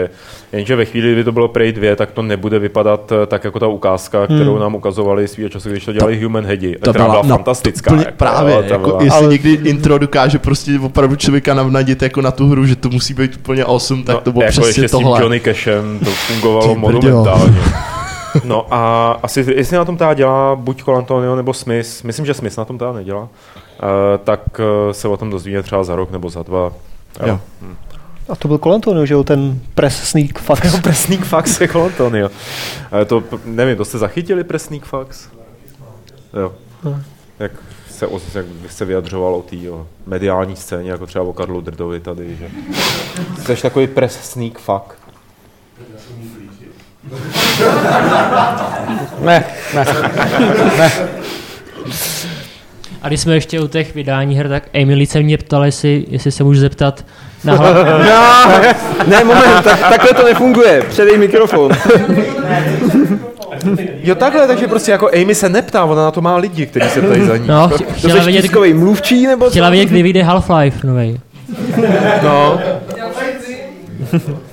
Jenže ve chvíli, kdy to bylo Prey 2, tak to nebude vypadat eh, tak jako ta ukázka, kterou Hmm. nám ukazovali svýho času, když to dělali Human Headi, To která byla no, fantastická. Úplně jako, právě, jako, byla- jestli někdy intro dokáže prostě opravdu člověka navnadit jako na tu hru, že to musí být úplně awesome, tak to bylo jako přesně ještě s tím tohle. Johnny Cashem to fungovalo monumentálně. No a asi, jestli na tom teda dělá buď Colantonio nebo Smith, myslím, že Smith na tom teda nedělá, uh, tak uh, se o tom dozvíme třeba za rok nebo za dva. Jo. Hm. A to byl Colantonio, že jo, ten press sneak fax. press sneak fax je Colantonio. Uh, to, nevím, to jste zachytili press sneak fax? Jo. Jak se, os- jak se vyjadřoval o té o mediální scéně, jako třeba o Karlu Drdovi tady, že jsi takový press sneak fuck. Ne, ne, ne. A když jsme ještě u těch vydání her, tak Emily se mě ptala, jestli, jestli se můžu zeptat na hla... No, ne, moment, tak, takhle to nefunguje. Předej mikrofon. Jo takhle, takže prostě jako Amy se neptá, ona na to má lidi, kteří se ptají za ní. No, chtě- chtěla vědět, tiskový mluvčí nebo chtěla vědět, kdy vyjde Half-Life novej. No.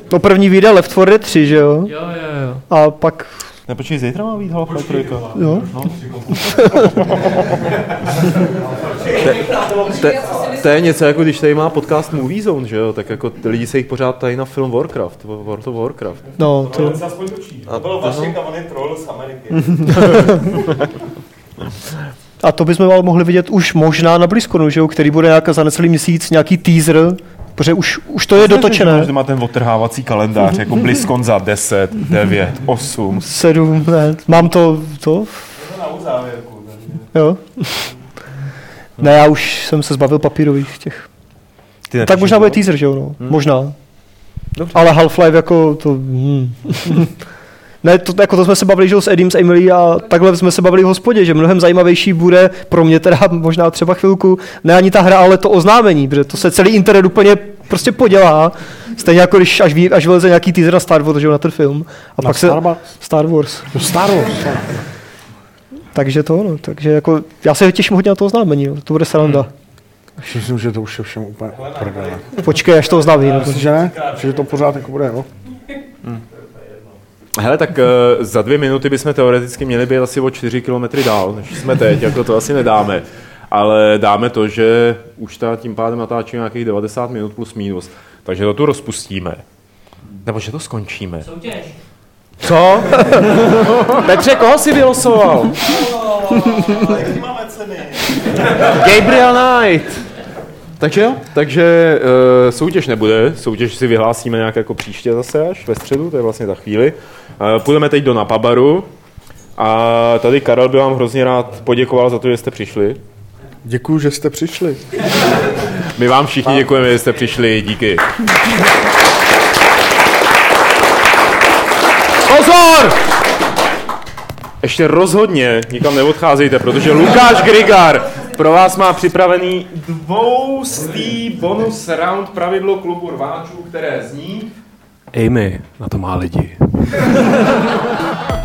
To první vyjde Left 4 Dead 3, že jo? Jo, jo, jo. A pak... Ne, počkej, zítra má být Half-Life 3. Jo. No. To, to je něco jako když tady má podcast Movie Zone, že jo, tak jako ty lidi se jich pořád tady na film Warcraft, World of Warcraft. No, to... A To byl to- Vašek a on je troll z Ameriky. A to bychom ale mohli vidět už možná na BlizzConu, že jo, který bude nějak za necelý měsíc nějaký teaser, protože už, už to je dotočené. Že má ten otrhávací kalendář, jako BlizzCon za 10, 9, 8. Sedm, ne, mám to, to? Na uzávěrku. Jo. Ne, já už jsem se zbavil papírových těch. Ty tak možná bude teaser, že jo, no. Hmm. Možná. Dobře. Ale Half-Life jako to... Hmm. ne, to, jako to jsme se bavili, že s Edim, s Emily a takhle jsme se bavili v hospodě, že mnohem zajímavější bude pro mě teda možná třeba chvilku, ne ani ta hra, ale to oznámení, protože to se celý internet úplně prostě podělá. Stejně jako když až, ví, až vyleze nějaký teaser na Star Wars, že jo, na ten film. A Na pak se... Star Wars? Star Wars. No Star Wars. Takže to, no, takže jako, já se těším hodně na to oznámení, no, to bude sranda. Myslím, že to už je všem úplně prdele. Počkej, až to oznámí. No, Myslíš, že ne? Že to pořád jako bude, jo? Hele, tak uh, za dvě minuty bychom teoreticky měli být asi o 4 km dál, než jsme teď, jako to asi nedáme. Ale dáme to, že už ta tím pádem natáčíme nějakých 90 minut plus minus, takže to tu rozpustíme. Nebo že to skončíme. Soutěž. Co? Petře, koho jsi vylosoval? Jaký máme ceny? Gabriel Knight. Takže jo, takže uh, soutěž nebude, soutěž si vyhlásíme nějak jako příště zase až ve středu, to je vlastně za chvíli. Uh, půjdeme teď do Napabaru a tady Karel by vám hrozně rád poděkoval za to, že jste přišli. Děkuju, že jste přišli. My vám všichni děkujeme, že jste přišli, díky. Pozor! Ještě rozhodně nikam neodcházejte, protože Lukáš Grigar pro vás má připravený dvoustý bonus round pravidlo klubu rváčů, které zní... Amy, na to má lidi.